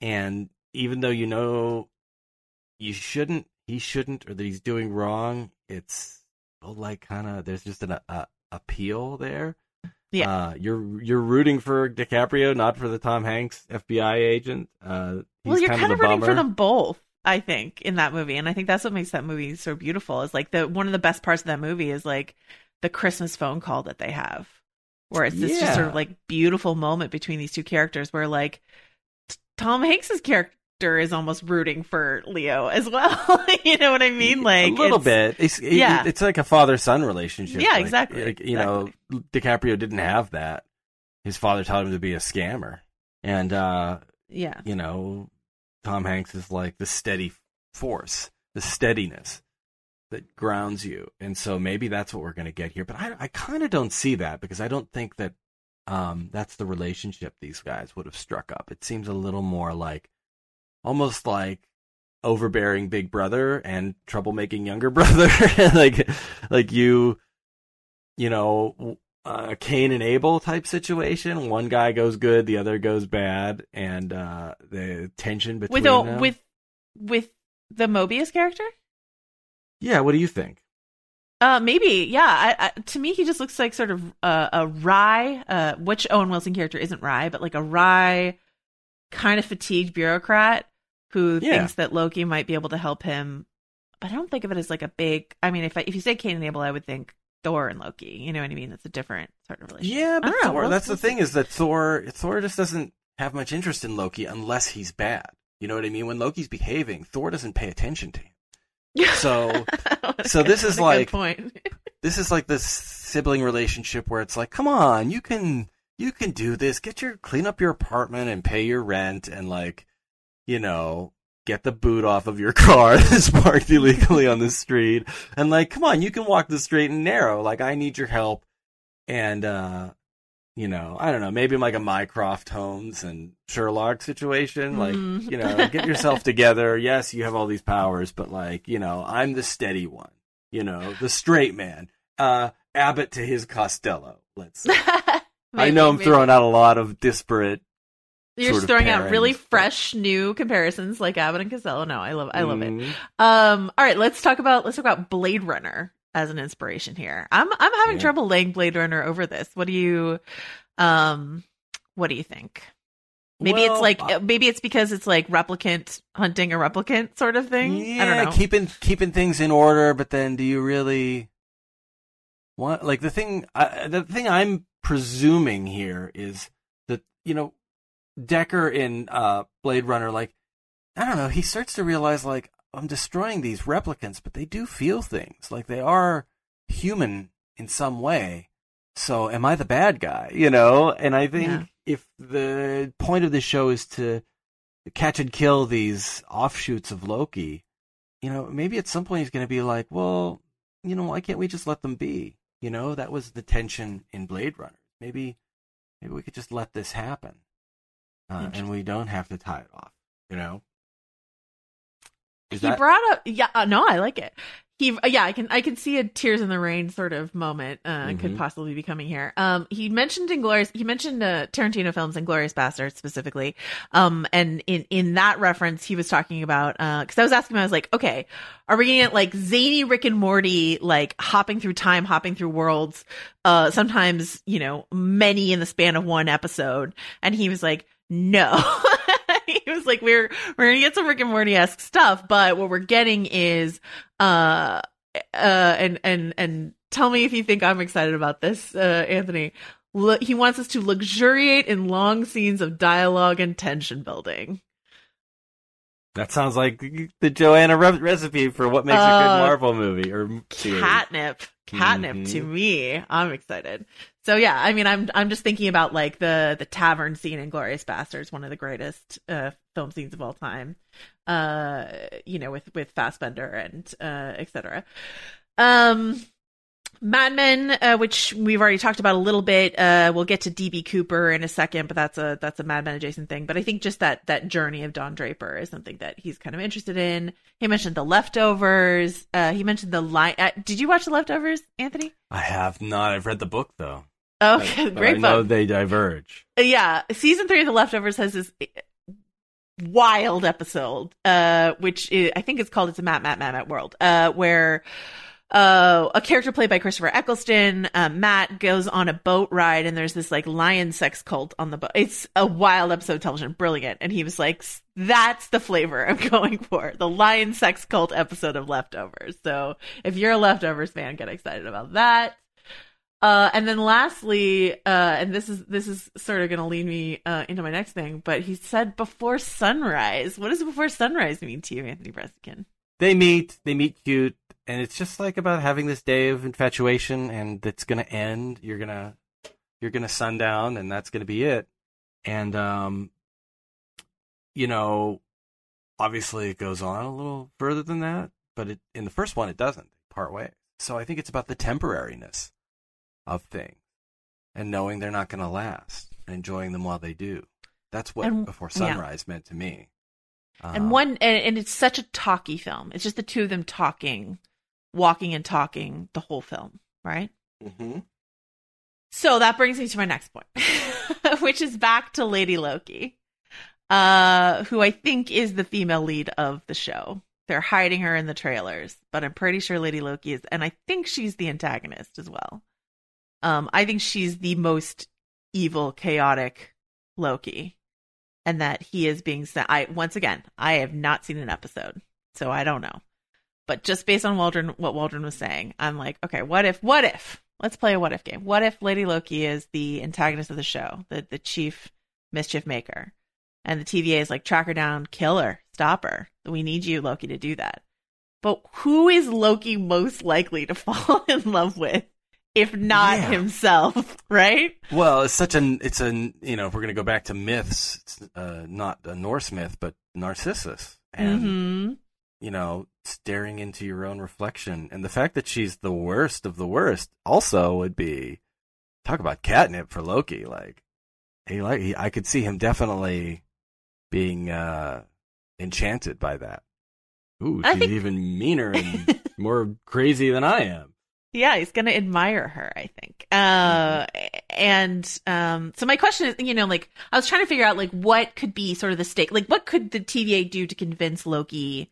and even though you know you shouldn't, he shouldn't, or that he's doing wrong, it's like kind of there's just an uh, appeal there. Yeah. Uh, you're you're rooting for DiCaprio, not for the Tom Hanks FBI agent. Uh, well, you're kind, kind of, of rooting for them both, I think, in that movie, and I think that's what makes that movie so beautiful. Is like the one of the best parts of that movie is like the Christmas phone call that they have, where it's this just sort of like beautiful moment between these two characters, where like t- Tom Hanks's character. is almost rooting for Leo as well. (laughs) you know what I mean? Like a little it's- bit. It's, it- yeah. it's like a father son relationship. Yeah, Like, exactly, like, you know, DiCaprio didn't have that. His father taught him to be a scammer, and uh, Yeah. you know, Tom Hanks is like the steady force, the steadiness that grounds you, and so maybe that's what we're going to get here. But I, I kind of don't see that because I don't think that um, that's the relationship these guys would have struck up. It seems a little more like, almost like overbearing big brother and troublemaking younger (laughs) brother, (laughs) like like you, you know, uh, Cain and Abel type situation. One guy goes good, the other goes bad, and uh, the tension between with a, them. with with the Mobius character. yeah, what do you think? Uh, maybe, yeah. I, I, to me, he just looks like sort of uh, a wry, uh, which Owen Wilson character isn't wry, but like a wry, kind of fatigued bureaucrat who Yeah. thinks that Loki might be able to help him. But I don't think of it as like a big. I mean, if I, if you say Cain and Abel, I would think Thor and Loki. You know what I mean? It's a different sort of relationship. Yeah, but know. Thor, We'll- that's the thing is that Thor Thor just doesn't have much interest in Loki unless he's bad. You know what I mean? When Loki's behaving, Thor doesn't pay attention to him. So (laughs) so this is like point. this is like this sibling relationship where it's like, come on, you can you can do this. Get your clean up your apartment and pay your rent and like, you know, get the boot off of your (laughs) car that's parked illegally on the street. And like, come on, you can walk the straight and narrow. Like I need your help. And uh you know, I don't know, maybe like a Mycroft Holmes and Sherlock situation. Like, Mm. you know, (laughs) get yourself together. Yes, you have all these powers, but like, you know, I'm the steady one. You know, the straight man. Uh Abbott to his Costello, let's say. (laughs) I know I'm maybe. throwing out a lot of disparate You're just throwing out really fresh new comparisons like Abbott and Costello. No, I love I love it. Mhm. Um all right, let's talk about let's talk about Blade Runner as an inspiration here. I'm I'm having Yeah. trouble laying Blade Runner over this. What do you um what do you think? Maybe Well, it's like uh, maybe it's because it's like replicant hunting a replicant sort of thing. Yeah, I don't know. keeping keeping things in order, but then do you really want like the thing? The thing I'm presuming here is that you know Decker in uh, Blade Runner, like I don't know, he starts to realize like I'm destroying these replicants, but they do feel things, like they are human in some way. So am I the bad guy? You know, and I think Yeah. if the point of the show is to catch and kill these offshoots of Loki, you know, maybe at some point he's going to be like, well, you know, why can't we just let them be? You know, that was the tension in Blade Runner. Maybe, maybe we could just let this happen, uh, and we don't have to tie it off. You know, is he that brought up yeah uh, no i like it. He uh, yeah i can i can see a tears in the rain sort of moment uh could Mhm. possibly be coming here. Um he mentioned Inglourious he mentioned uh, tarantino films Inglourious Basterds specifically. Um and in in that reference he was talking about uh because i was asking him i was like okay are we gonna get like zany rick and morty like hopping through time hopping through worlds uh sometimes you know many in the span of one episode? And he was like no (laughs) he was like, "We're we're gonna get some Rick and Morty esque stuff, but what we're getting is uh uh and and and tell me if you think I'm excited about this, uh, Anthony. Look, he wants us to luxuriate in long scenes of dialogue and tension building. That sounds like the Joanna re- recipe for what makes a Uh, good Marvel movie or series. Catnip, catnip Mhm. to me. I'm excited. So yeah, I mean, I'm I'm just thinking about like the the tavern scene in Inglourious Basterds, one of the greatest uh, film scenes of all time. Uh, you know, with with Fassbender and uh, etc. Um, Mad Men, uh, which we've already talked about a little bit. Uh, we'll get to DB Cooper in a second, but that's a that's a Mad Men adjacent thing. But I think just that that journey of Don Draper is something that he's kind of interested in. He mentioned the leftovers. Uh, he mentioned the line. Uh, did you watch the leftovers, Anthony? I have not. I've read the book though. Okay, (laughs) But great I know book. they diverge. Uh, yeah, season three of The Leftovers has this uh, wild episode, uh, which is, I think it's called "It's a Matt Matt Matt Matt World," uh, where uh, a character played by Christopher Eccleston, uh, Matt goes on a boat ride, and there's this like lion sex cult on the boat. It's a wild episode of television, brilliant. And he was like, "That's the flavor I'm (laughs) going for, the lion sex cult episode of Leftovers." So if you're a Leftovers fan, get excited about that. Uh, and then lastly, uh, and this is this is sort of going to lead me uh, into my next thing, but he said before sunrise. What does before sunrise mean to you, Anthony Breznican? They meet, they meet cute, and it's just like about having this day of infatuation, and it's gonna end. You're gonna, you're gonna sundown, and that's gonna be it. And um, you know, obviously it goes on a little further than that, but it, in the first one it doesn't part way So I think it's about the temporariness of things and knowing they're not going to last and enjoying them while they do. That's what And- Before yeah. Sunrise meant to me. and Um, one and, and it's such a talky film. It's just the two of them talking, walking and talking the whole film, right? mhm. So that brings me to my next point, (laughs) which is back to Lady Loki, uh, who I think is the female lead of the show. They're hiding her in the trailers, but I'm pretty sure Lady Loki is, and I think she's the antagonist as well. Um, I think she's the most evil, chaotic Loki, and that he is being sent. I once again, I have not seen an episode, so I don't know. But just based on Waldron, what Waldron was saying, I'm like, okay, what if? What if? Let's play a what if game. What if Lady Loki is the antagonist of the show, the the chief mischief maker, and the TVA is like, track her down, kill her, stop her. We need you, Loki, to do that. But who is Loki most likely to (laughs) fall in love with, if not Yeah. himself? (laughs) Right? Well, it's such an it's a you know if we're going to go back to myths, it's uh, not a Norse myth, but Narcissus, and hmm you know staring into your own reflection, and the fact that she's the worst of the worst also would be talk about catnip for Loki. Like he like he, I could see him definitely being uh enchanted by that. Ooh, she's think- even meaner and (laughs) more crazy than I am. Yeah, he's gonna admire her, I think. Uh, and um, so my question is, you know, like I was trying to figure out, like, what could be sort of the stake, like, what could the TVA do to convince Loki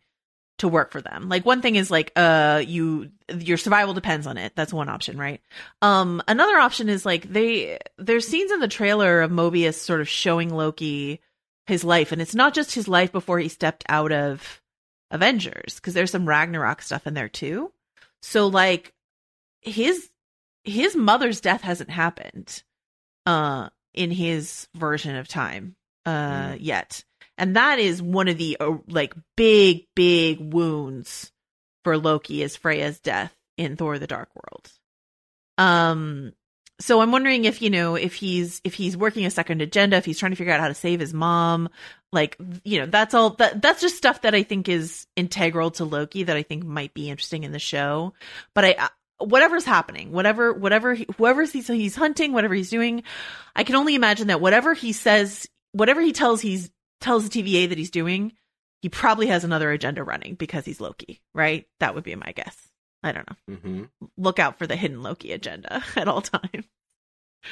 to work for them? Like, one thing is like, uh, you your survival depends on it. That's one option, right? Um, another option is like they there's scenes in the trailer of Mobius sort of showing Loki his life, and it's not just his life before he stepped out of Avengers, because there's some Ragnarok stuff in there too. So like his his mother's death hasn't happened uh in his version of time uh yet and that is one of the uh, like big big wounds for loki is freya's death in thor the dark world. Um so i'm wondering if you know if he's if he's working a second agenda if he's trying to figure out how to save his mom like you know that's all that that's just stuff that i think is integral to loki that i think might be interesting in the show. But i whatever's happening, whatever, whatever, he, whoever he's, he's hunting, whatever he's doing, I can only imagine that whatever he says, whatever he tells he's tells the TVA that he's doing, he probably has another agenda running because he's Loki, right? That would be my guess. I don't know. Mm-hmm. Look out for the hidden Loki agenda (laughs) at all times.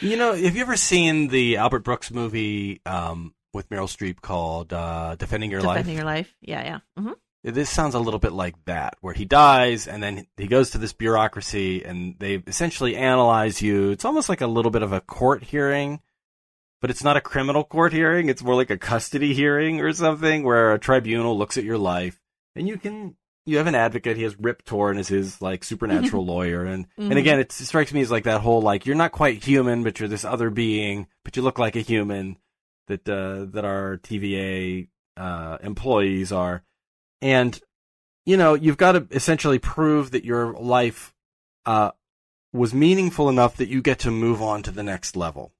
You know, have you ever seen the Albert Brooks movie um, with Meryl Streep called uh, "Defending Your Defending Life"? Defending Your life. Yeah, yeah. hmm This sounds a little bit like that, where he dies and then he goes to this bureaucracy and they essentially analyze you. It's almost like a little bit of a court hearing, but it's not a criminal court hearing. It's more like a custody hearing or something where a tribunal looks at your life and you can. You have an advocate. He has Rip Torn as his like supernatural (laughs) lawyer, and Mhm. and again, it strikes me as like that whole like you're not quite human, but you're this other being, but you look like a human that uh, that our TVA uh, employees are, and you know you've got to essentially prove that your life uh, was meaningful enough that you get to move on to the next level,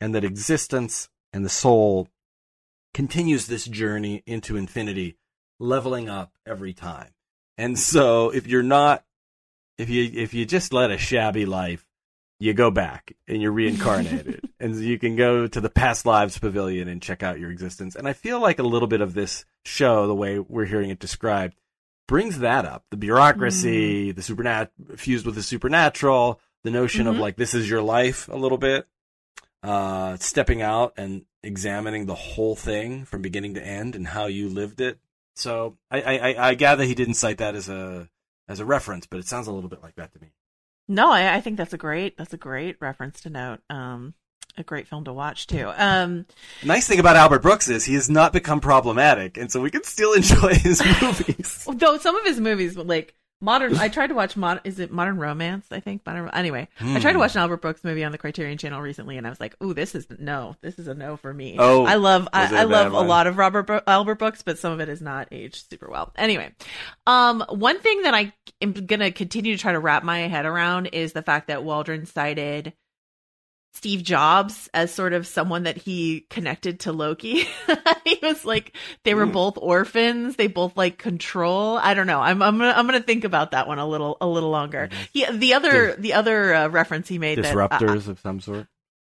and that existence and the soul continues this journey into infinity, leveling up every time. And so if you're not if you if you just led a shabby life, you go back and you're reincarnated. (laughs) and you can go to the past lives pavilion and check out your existence. And I feel like a little bit of this show, the way we're hearing it described, brings that up. The bureaucracy, the supernat fused with the supernatural, the notion of Mhm. like this is your life a little bit. Uh stepping out and examining the whole thing from beginning to end and how you lived it. So I, I, I- gather he didn't cite that as a as a reference, but it sounds a little bit like that to me. No, I, I think that's a great that's a great reference to note. Um, a great film to watch too. Um, Nice thing about Albert Brooks is he has not become problematic, and so we can still (laughs) enjoy his (laughs) movies. though some of his movies, like Modern. I tried to watch mod. Is it Modern Romance? I think Modern. Anyway, I tried to watch an Albert Brooks movie on the Criterion Channel recently, and I was like, "Ooh, this is no. This is a no for me." Oh, I love. I, I a love a lot of Robert Bro- Albert Brooks, but some of it is not aged super well. Anyway, um, one thing that I am gonna continue to try to wrap my head around is the fact that Waldron cited Steve Jobs as sort of someone that he connected to Loki. (laughs) he was like they were both orphans. They both like control. I don't know. I'm I'm gonna I'm gonna think about that one a little a little longer. He, the other the other uh, reference he made that uh, Disruptors of some sort.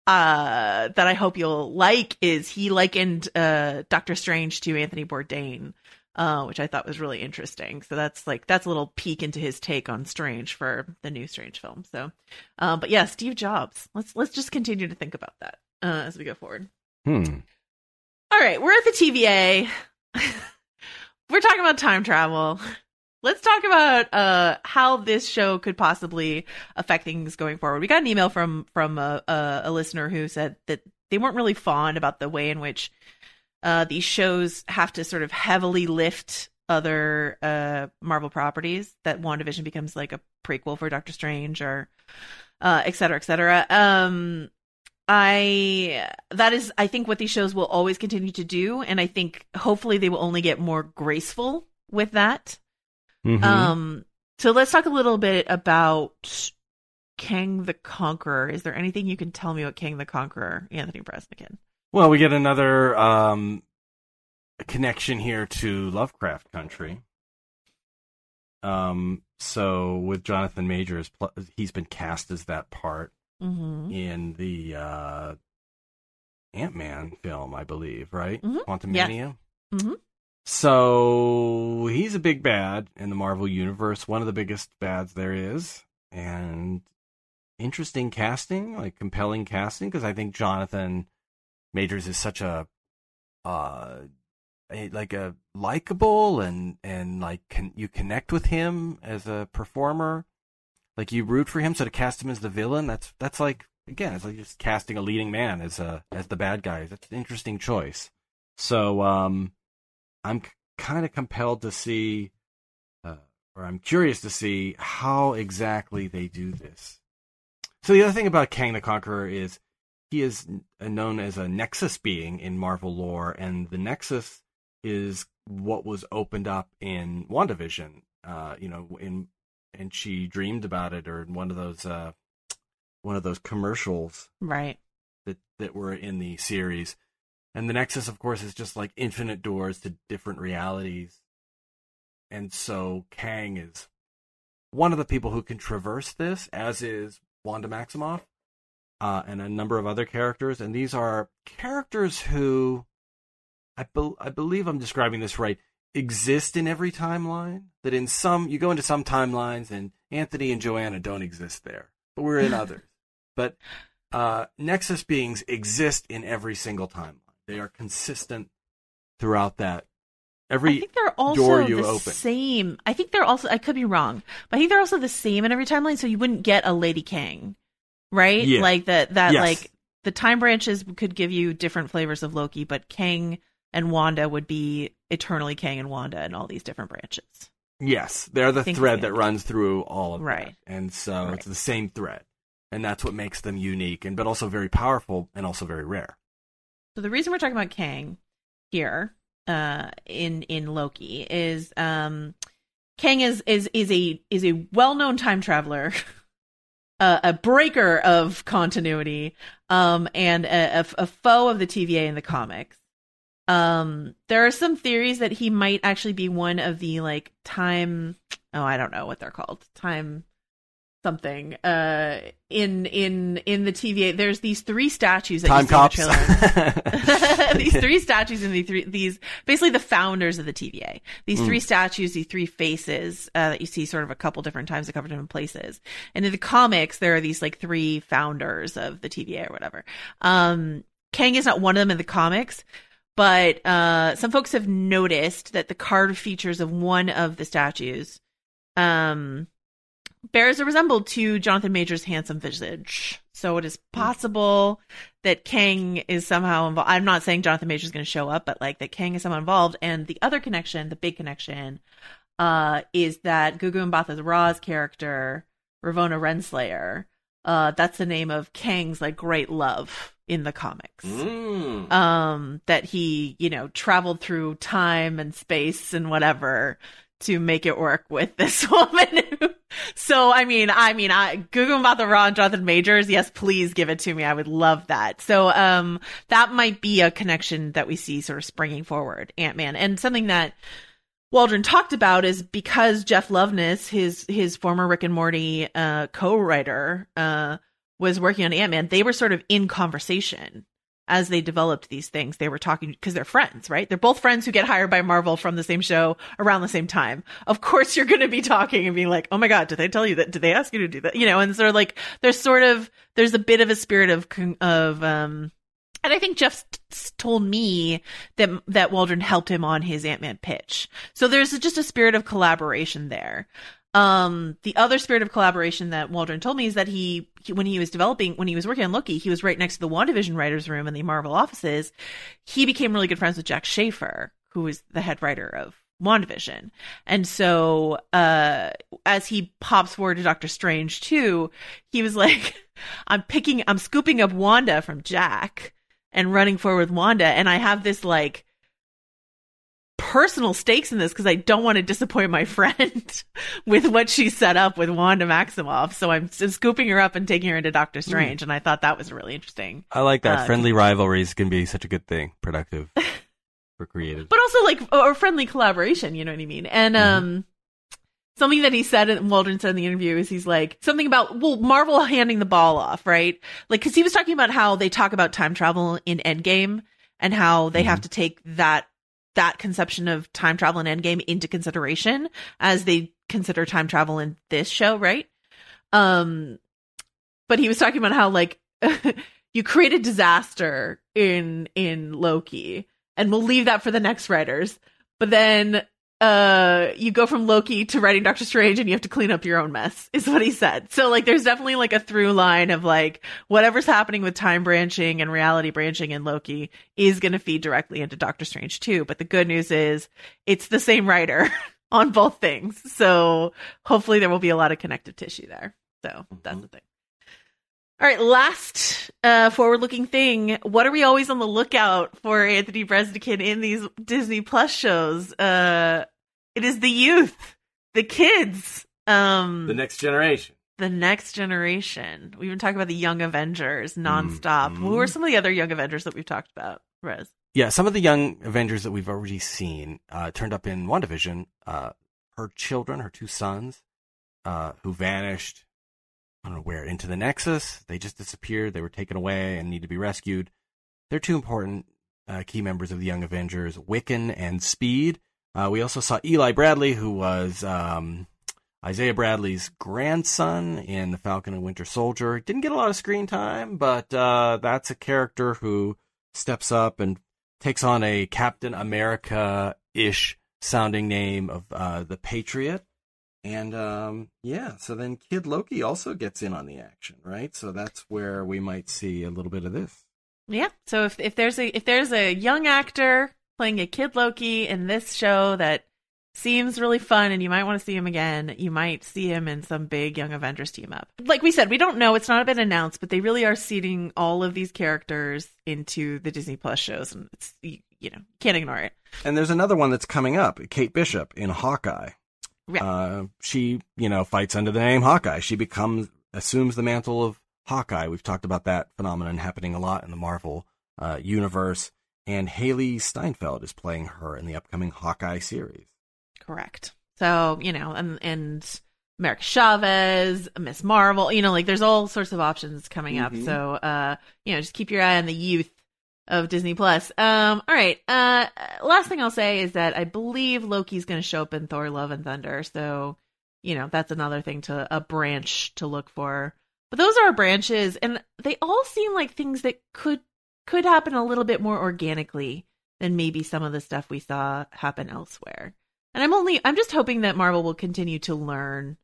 uh that I hope you'll like is he likened uh Doctor Strange to Anthony Bourdain, uh, which I thought was really interesting. So that's like that's a little peek into his take on Strange for the new Strange film. So, um, but yeah, Steve Jobs. Let's let's just continue to think about that uh, as we go forward. Hmm. All right, we're at the TVA. (laughs) we're talking about time travel. Let's talk about uh, how this show could possibly affect things going forward. We got an email from from a, a, a listener who said that they weren't really fond about the way in which uh, these shows have to sort of heavily lift other uh, Marvel properties. That WandaVision becomes like a prequel for Doctor Strange, or uh, et cetera, et cetera. Um, I that is I think what these shows will always continue to do, and I think hopefully they will only get more graceful with that. Mhm. Um, so let's talk a little bit about Kang the Conqueror. Is there anything you can tell me about Kang the Conqueror, Anthony Breznican? Well, we get another um, connection here to Lovecraft country. Um, so with Jonathan Majors, he's been cast as that part Mm-hmm. in the uh, Ant Man film, I believe, right? Mhm. Quantum Yeah. Mania. Mhm. So he's a big bad in the Marvel universe, one of the biggest bads there is, and interesting casting, like compelling casting, because I think Jonathan Majors is such a, uh, a, like a likable and and like can you connect with him as a performer, like you root for him. So to cast him as the villain, that's that's like again, it's like just casting a leading man as a as the bad guy. That's an interesting choice. So um, I'm c- kind of compelled to see, uh, or I'm curious to see how exactly they do this. So the other thing about Kang the Conqueror is he is known as a Nexus being in Marvel lore, and the Nexus is what was opened up in WandaVision. Uh, you know, in and she dreamed about it, or in one of those uh, one of those commercials Right. that that were in the series. And the Nexus, of course, is just like infinite doors to different realities. And so Kang is one of the people who can traverse this, as is Wanda Maximoff, uh, and a number of other characters. And these are characters who, I, bel I believe I'm describing this right, exist in every timeline. That in some, you go into some timelines and Anthony and Joanna don't exist there, but we're in others. (laughs) But uh, Nexus beings exist in every single timeline. They are consistent throughout that. Every I think they're also door you the open. same. I think they're also. I could be wrong, but I think they're also the same in every timeline. So you wouldn't get a Lady Kang, right? Yeah. Like that. That Yes. like the time branches could give you different flavors of Loki, but Kang and Wanda would be eternally Kang and Wanda in all these different branches. Yes, they're the thread that runs through all of Right. that, and so Right. it's the same thread, and that's what makes them unique, and but also very powerful, and also very rare. So the reason we're talking about Kang here uh, in in Loki is um, Kang is is is a is a well known time traveler, (laughs) uh, a breaker of continuity, um, and a, a, a foe of the TVA in the comics. Um, there are some theories that he might actually be one of the like time. Oh, I don't know what they're called. Time something uh in in in the TVA there's these three statues that Time you see in cops. the trailer (laughs) (laughs) these three statues and the three these basically the founders of the TVA. These Mm. three statues, these three faces uh, that you see sort of a couple different times, a couple different places. And in the comics, there are these like three founders of the TVA or whatever. Um, Kang is not one of them in the comics, but uh, some folks have noticed that the card features of one of the statues um, bears a resemblance to Jonathan Major's handsome visage. So it is possible that Kang is somehow involved. I'm not saying Jonathan Major is going to show up, but like that Kang is somehow involved. And the other connection, the big connection, uh, is that Gugu Mbatha Raw's character, Ravonna Renslayer, uh, that's the name of Kang's like great love in the comics. Mm. Um, that he, you know, traveled through time and space and whatever to make it work with this (laughs) woman. So, I mean, I mean, I, Gugu Mbatha Raw and Jonathan Majors, yes, please give it to me. I would love that. So, um, that might be a connection that we see sort of springing forward, Ant-Man. And something that, Waldron talked about is because Jeff Loveness, his his former Rick and Morty uh, co-writer, uh, was working on Ant Man. They were sort of in conversation as they developed these things. They were talking because they're friends, right? They're both friends who get hired by Marvel from the same show around the same time. Of course, you're going to be talking and being like, "Oh my god, did they tell you that? Did they ask you to do that?" You know, and sort of like there's sort of there's a bit of a spirit of of um and I think Jeff told me that that Waldron helped him on his Ant Man pitch. So there's just a spirit of collaboration there. Um, the other spirit of collaboration that Waldron told me is that he, he, when he was developing, when he was working on Loki, he was right next to the WandaVision writers' room in the Marvel offices. He became really good friends with Jac Schaeffer, who is the head writer of WandaVision. And so, uh, as he pops forward to Doctor Strange too, he was (laughs) like, I'm picking, I'm scooping up Wanda from Jac and running forward with Wanda. And I have this like personal stakes in this because I don't want to disappoint my (laughs) friend with what she set up with Wanda Maximoff. So I'm scooping her up and taking her into Doctor Strange. Mm. And I thought that was really interesting. I like that. Uh, friendly rivalries can be such a good thing, productive (laughs) for creative. But also like, or friendly collaboration, you know what I mean? And, mm-hmm. um, something that he said and Waldron said in the interview is he's like something about well Marvel handing the ball off right like because he was talking about how they talk about time travel in Endgame and how they mm-hmm. have to take that that conception of time travel and Endgame into consideration as they consider time travel in this show right? Um but he was talking about how like (laughs) you create a disaster in in Loki and we'll leave that for the next writers. But then uh you go from Loki to writing Doctor Strange and you have to clean up your own mess is what he said. So like there's definitely like a through line of like whatever's happening with time branching and reality branching in Loki is going to feed directly into Doctor Strange too. But the good news is it's the same writer (laughs) on both things. So hopefully there will be a lot of connective tissue there. So that's the thing. All right, last uh, forward-looking thing. What are we always on the lookout for Anthony Breznican in these Disney Plus shows? Uh, it is the youth, the kids, um, the next generation, the next generation. We've been talking about the Young Avengers nonstop. Mm-hmm. Who are some of the other Young Avengers that we've talked about, Rez? Yeah, some of the Young Avengers that we've already seen uh, turned up in WandaVision. Uh, her children, her two sons, uh, who vanished I don't know where, into the Nexus. They just disappeared. They were taken away and need to be rescued. They're two important uh, key members of the Young Avengers, Wiccan and Speed. Uh, we also saw Eli Bradley, who was um, Isaiah Bradley's grandson in The Falcon and Winter Soldier. Didn't get a lot of screen time, but uh, that's a character who steps up and takes on a Captain America ish sounding name of uh, the Patriot. And um, yeah, so then Kid Loki also gets in on the action, right? So that's where we might see a little bit of this. Yeah. So if if there's a if there's a young actor playing a Kid Loki in this show that seems really fun and you might want to see him again, you might see him in some big Young Avengers team up. Like we said, we don't know, it's not been announced, but they really are seeding all of these characters into the Disney Plus shows and it's you, you know, can't ignore it. And there's another one that's coming up, Kate Bishop in Hawkeye. Uh, she, you know, fights under the name Hawkeye. She becomes, assumes the mantle of Hawkeye. We've talked about that phenomenon happening a lot in the Marvel uh, universe. And Hailee Steinfeld is playing her in the upcoming Hawkeye series. Correct. So, you know, and, and America Chavez, Ms. Marvel, you know, like there's all sorts of options coming mm-hmm. up. So, uh, you know, just keep your eye on the youth of Disney Plus. Um, all right. Uh, last thing I'll say is that I believe Loki's going to show up in Thor: Love and Thunder. So, you know, that's another thing to a branch to look for. But those are branches, and they all seem like things that could could happen a little bit more organically than maybe some of the stuff we saw happen elsewhere. And I'm only I'm just hoping that Marvel will continue to learn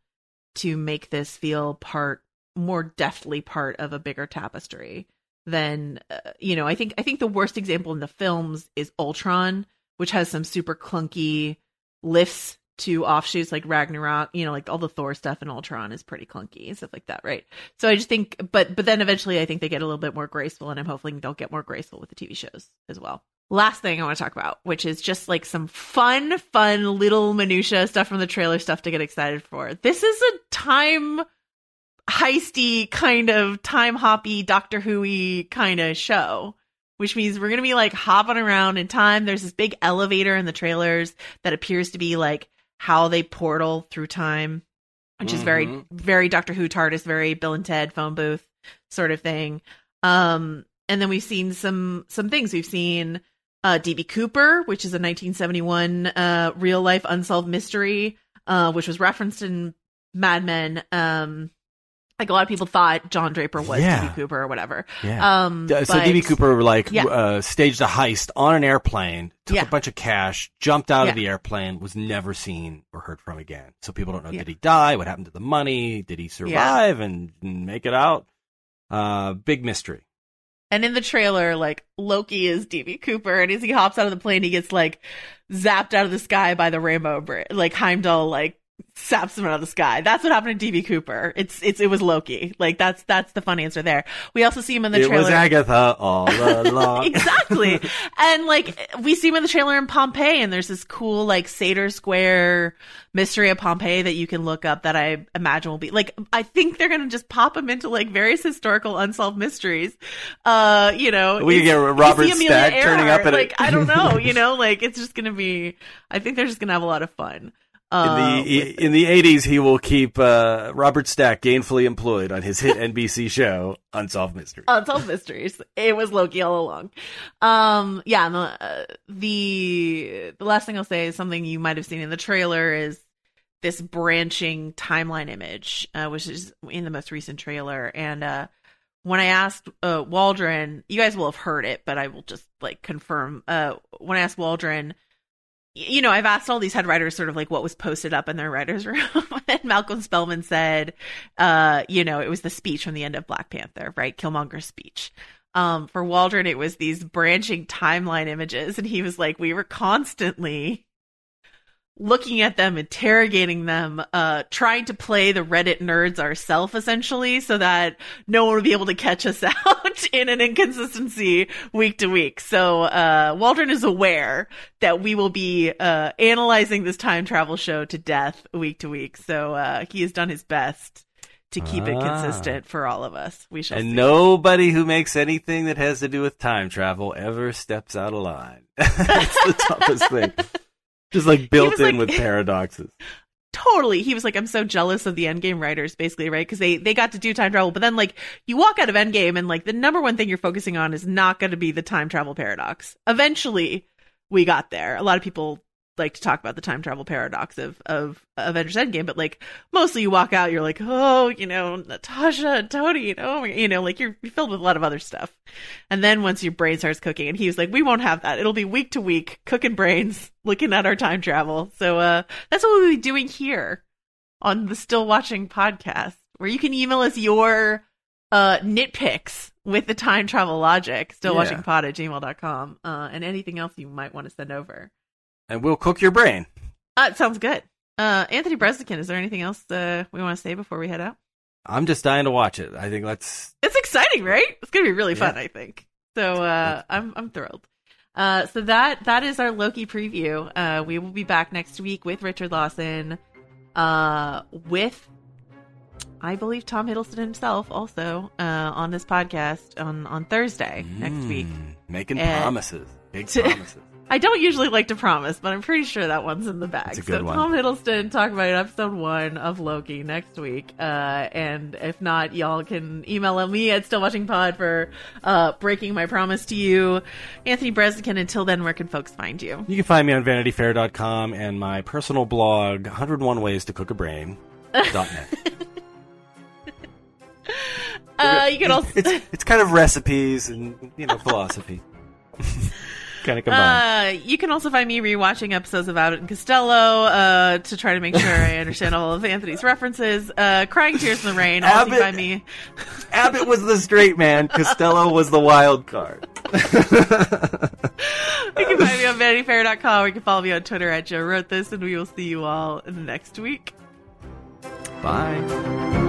to make this feel part more deftly part of a bigger tapestry then uh, you know i think i think the worst example in the films is ultron which has some super clunky lifts to offshoots like Ragnarok, you know, like all the Thor stuff and Ultron is pretty clunky and stuff like that, right? So I just think, but but then eventually I think they get a little bit more graceful, and I'm hoping they'll get more graceful with the TV shows as well. Last thing I want to talk about, which is just like some fun, fun little minutia stuff from the trailer stuff to get excited for. This is a time heisty kind of time hoppy Doctor Who kind of show which means we're to be like hopping around in time. There's this big elevator in the trailers that appears to be like how they portal through time, which mm-hmm. is very, mm-hmm. very Doctor Who TARDIS, very Bill and Ted phone booth sort of thing. Um, and then we've seen some some things. We've seen uh, DB Cooper, which is a 1971 uh, real life unsolved mystery, uh, which was referenced in Mad Men. Um, like a lot of people thought John Draper was yeah. DB Cooper or whatever. Yeah. Um, so but, DB Cooper like yeah. uh, staged a heist on an airplane, took yeah. a bunch of cash, jumped out of the airplane, was never seen or heard from again. So people don't know did he die? What happened to the money? Did he survive and make it out? Uh, big mystery. And in the trailer, like Loki is DB Cooper, and as he hops out of the plane, he gets like zapped out of the sky by the rainbow bridge. Like Heimdall, like saps him out of the sky. That's what happened to DB Cooper. It's it's it was Loki. Like that's that's the fun answer there. We also see him in the it trailer. It was Agatha all (laughs) along. exactly. and like we see him in the trailer in Pompeii, and there's this cool like Sator Square mystery of Pompeii that you can look up that I imagine will be like I think they're gonna just pop him into like various historical unsolved mysteries. Uh, you know, we get Robert Stack turning up at like I don't know, you (laughs) know, like it's just gonna be. I think they're just gonna have a lot of fun. Uh, in the in the eighties, he will keep uh, Robert Stack gainfully employed on his hit (laughs) NBC show Unsolved Mysteries. Unsolved Mysteries. It was Loki all along. Um, yeah. The, uh, the the last thing I'll say is something you might have seen in the trailer is this branching timeline image, uh, which is in the most recent trailer. And uh, when I asked uh, Waldron, you guys will have heard it, but I will just like confirm. Uh, when I asked Waldron you know, I've asked all these head writers sort of like what was posted up in their writers' (laughs) room. and Malcolm Spellman said, uh, you know, it was the speech from the end of Black Panther, right? Killmonger's speech. Um, for Waldron, it was these branching timeline images. And he was like, we were constantly looking at them, interrogating them, uh, trying to play the Reddit nerds ourselves essentially so that no one would be able to catch us (laughs) out in an inconsistency week to week. So, uh, Waldron is aware that we will be, uh, analyzing this time travel show to death week to week. So, uh, he has done his best to keep ah. it consistent for all of us. We shall. And see. nobody who makes anything that has to do with time travel ever steps out of line. (laughs) That's the toughest thing. (laughs) Just like built in like, with (laughs) paradoxes. Totally. He was like, I'm so jealous of the Endgame writers, basically, right? Because they, they got to do time travel. But then, like, you walk out of Endgame and, like, the number one thing you're focusing on is not going to be the time travel paradox. Eventually, we got there. A lot of people like to talk about the time travel paradox of of Avengers Endgame, but like mostly you walk out, you're like, oh, you know, Natasha and Tony, you know, you know, like you're, you're filled with a lot of other stuff. And then once your brain starts cooking, and he was like, we won't have that. It'll be week to week cooking brains, (laughs) looking at our time travel. So uh, that's what we'll be doing here on the Still Watching podcast, where you can email us your uh, nitpicks with the time travel logic, still watching pod at gmail.com, uh, and anything else you might want to send over and we'll cook your brain. Uh, it sounds good. Uh, Anthony Breznican, is there anything else uh, we want to say before we head out? I'm just dying to watch it. I think that's it's exciting, right? It's gonna be really fun. Yeah. I think so. Uh, I'm I'm thrilled. Uh, so that that is our Loki preview. Uh, we will be back next week with Richard Lawson, uh, with I believe Tom Hiddleston himself also uh, on this podcast on on Thursday mm, next week, making and promises, big (laughs) promises. I don't usually like to promise, but I'm pretty sure that one's in the bag. a good so one. Tom Hiddleston talk about episode one of Loki next week. Uh, and if not, y'all can email me at stillwatchingpod for uh, breaking my promise to you. Anthony Breznican, until then, where can folks find you? You can find me on vanityfair.com and my personal blog, 101 Ways to Cook a Brain. .net. (laughs) uh, you can also it's, it's kind of recipes and you know philosophy (laughs) kind of combined. Uh, you can also find me rewatching episodes of Abbott and Costello uh, to try to make sure I understand all of Anthony's references. Uh, Crying Tears in the Rain. Also Abbott, me. Abbott was the straight man. Costello was the wild card. (laughs) You can find me on vanityfair.com. You can follow me on Twitter at Joe Wrote This, and we will see you all next week. Bye.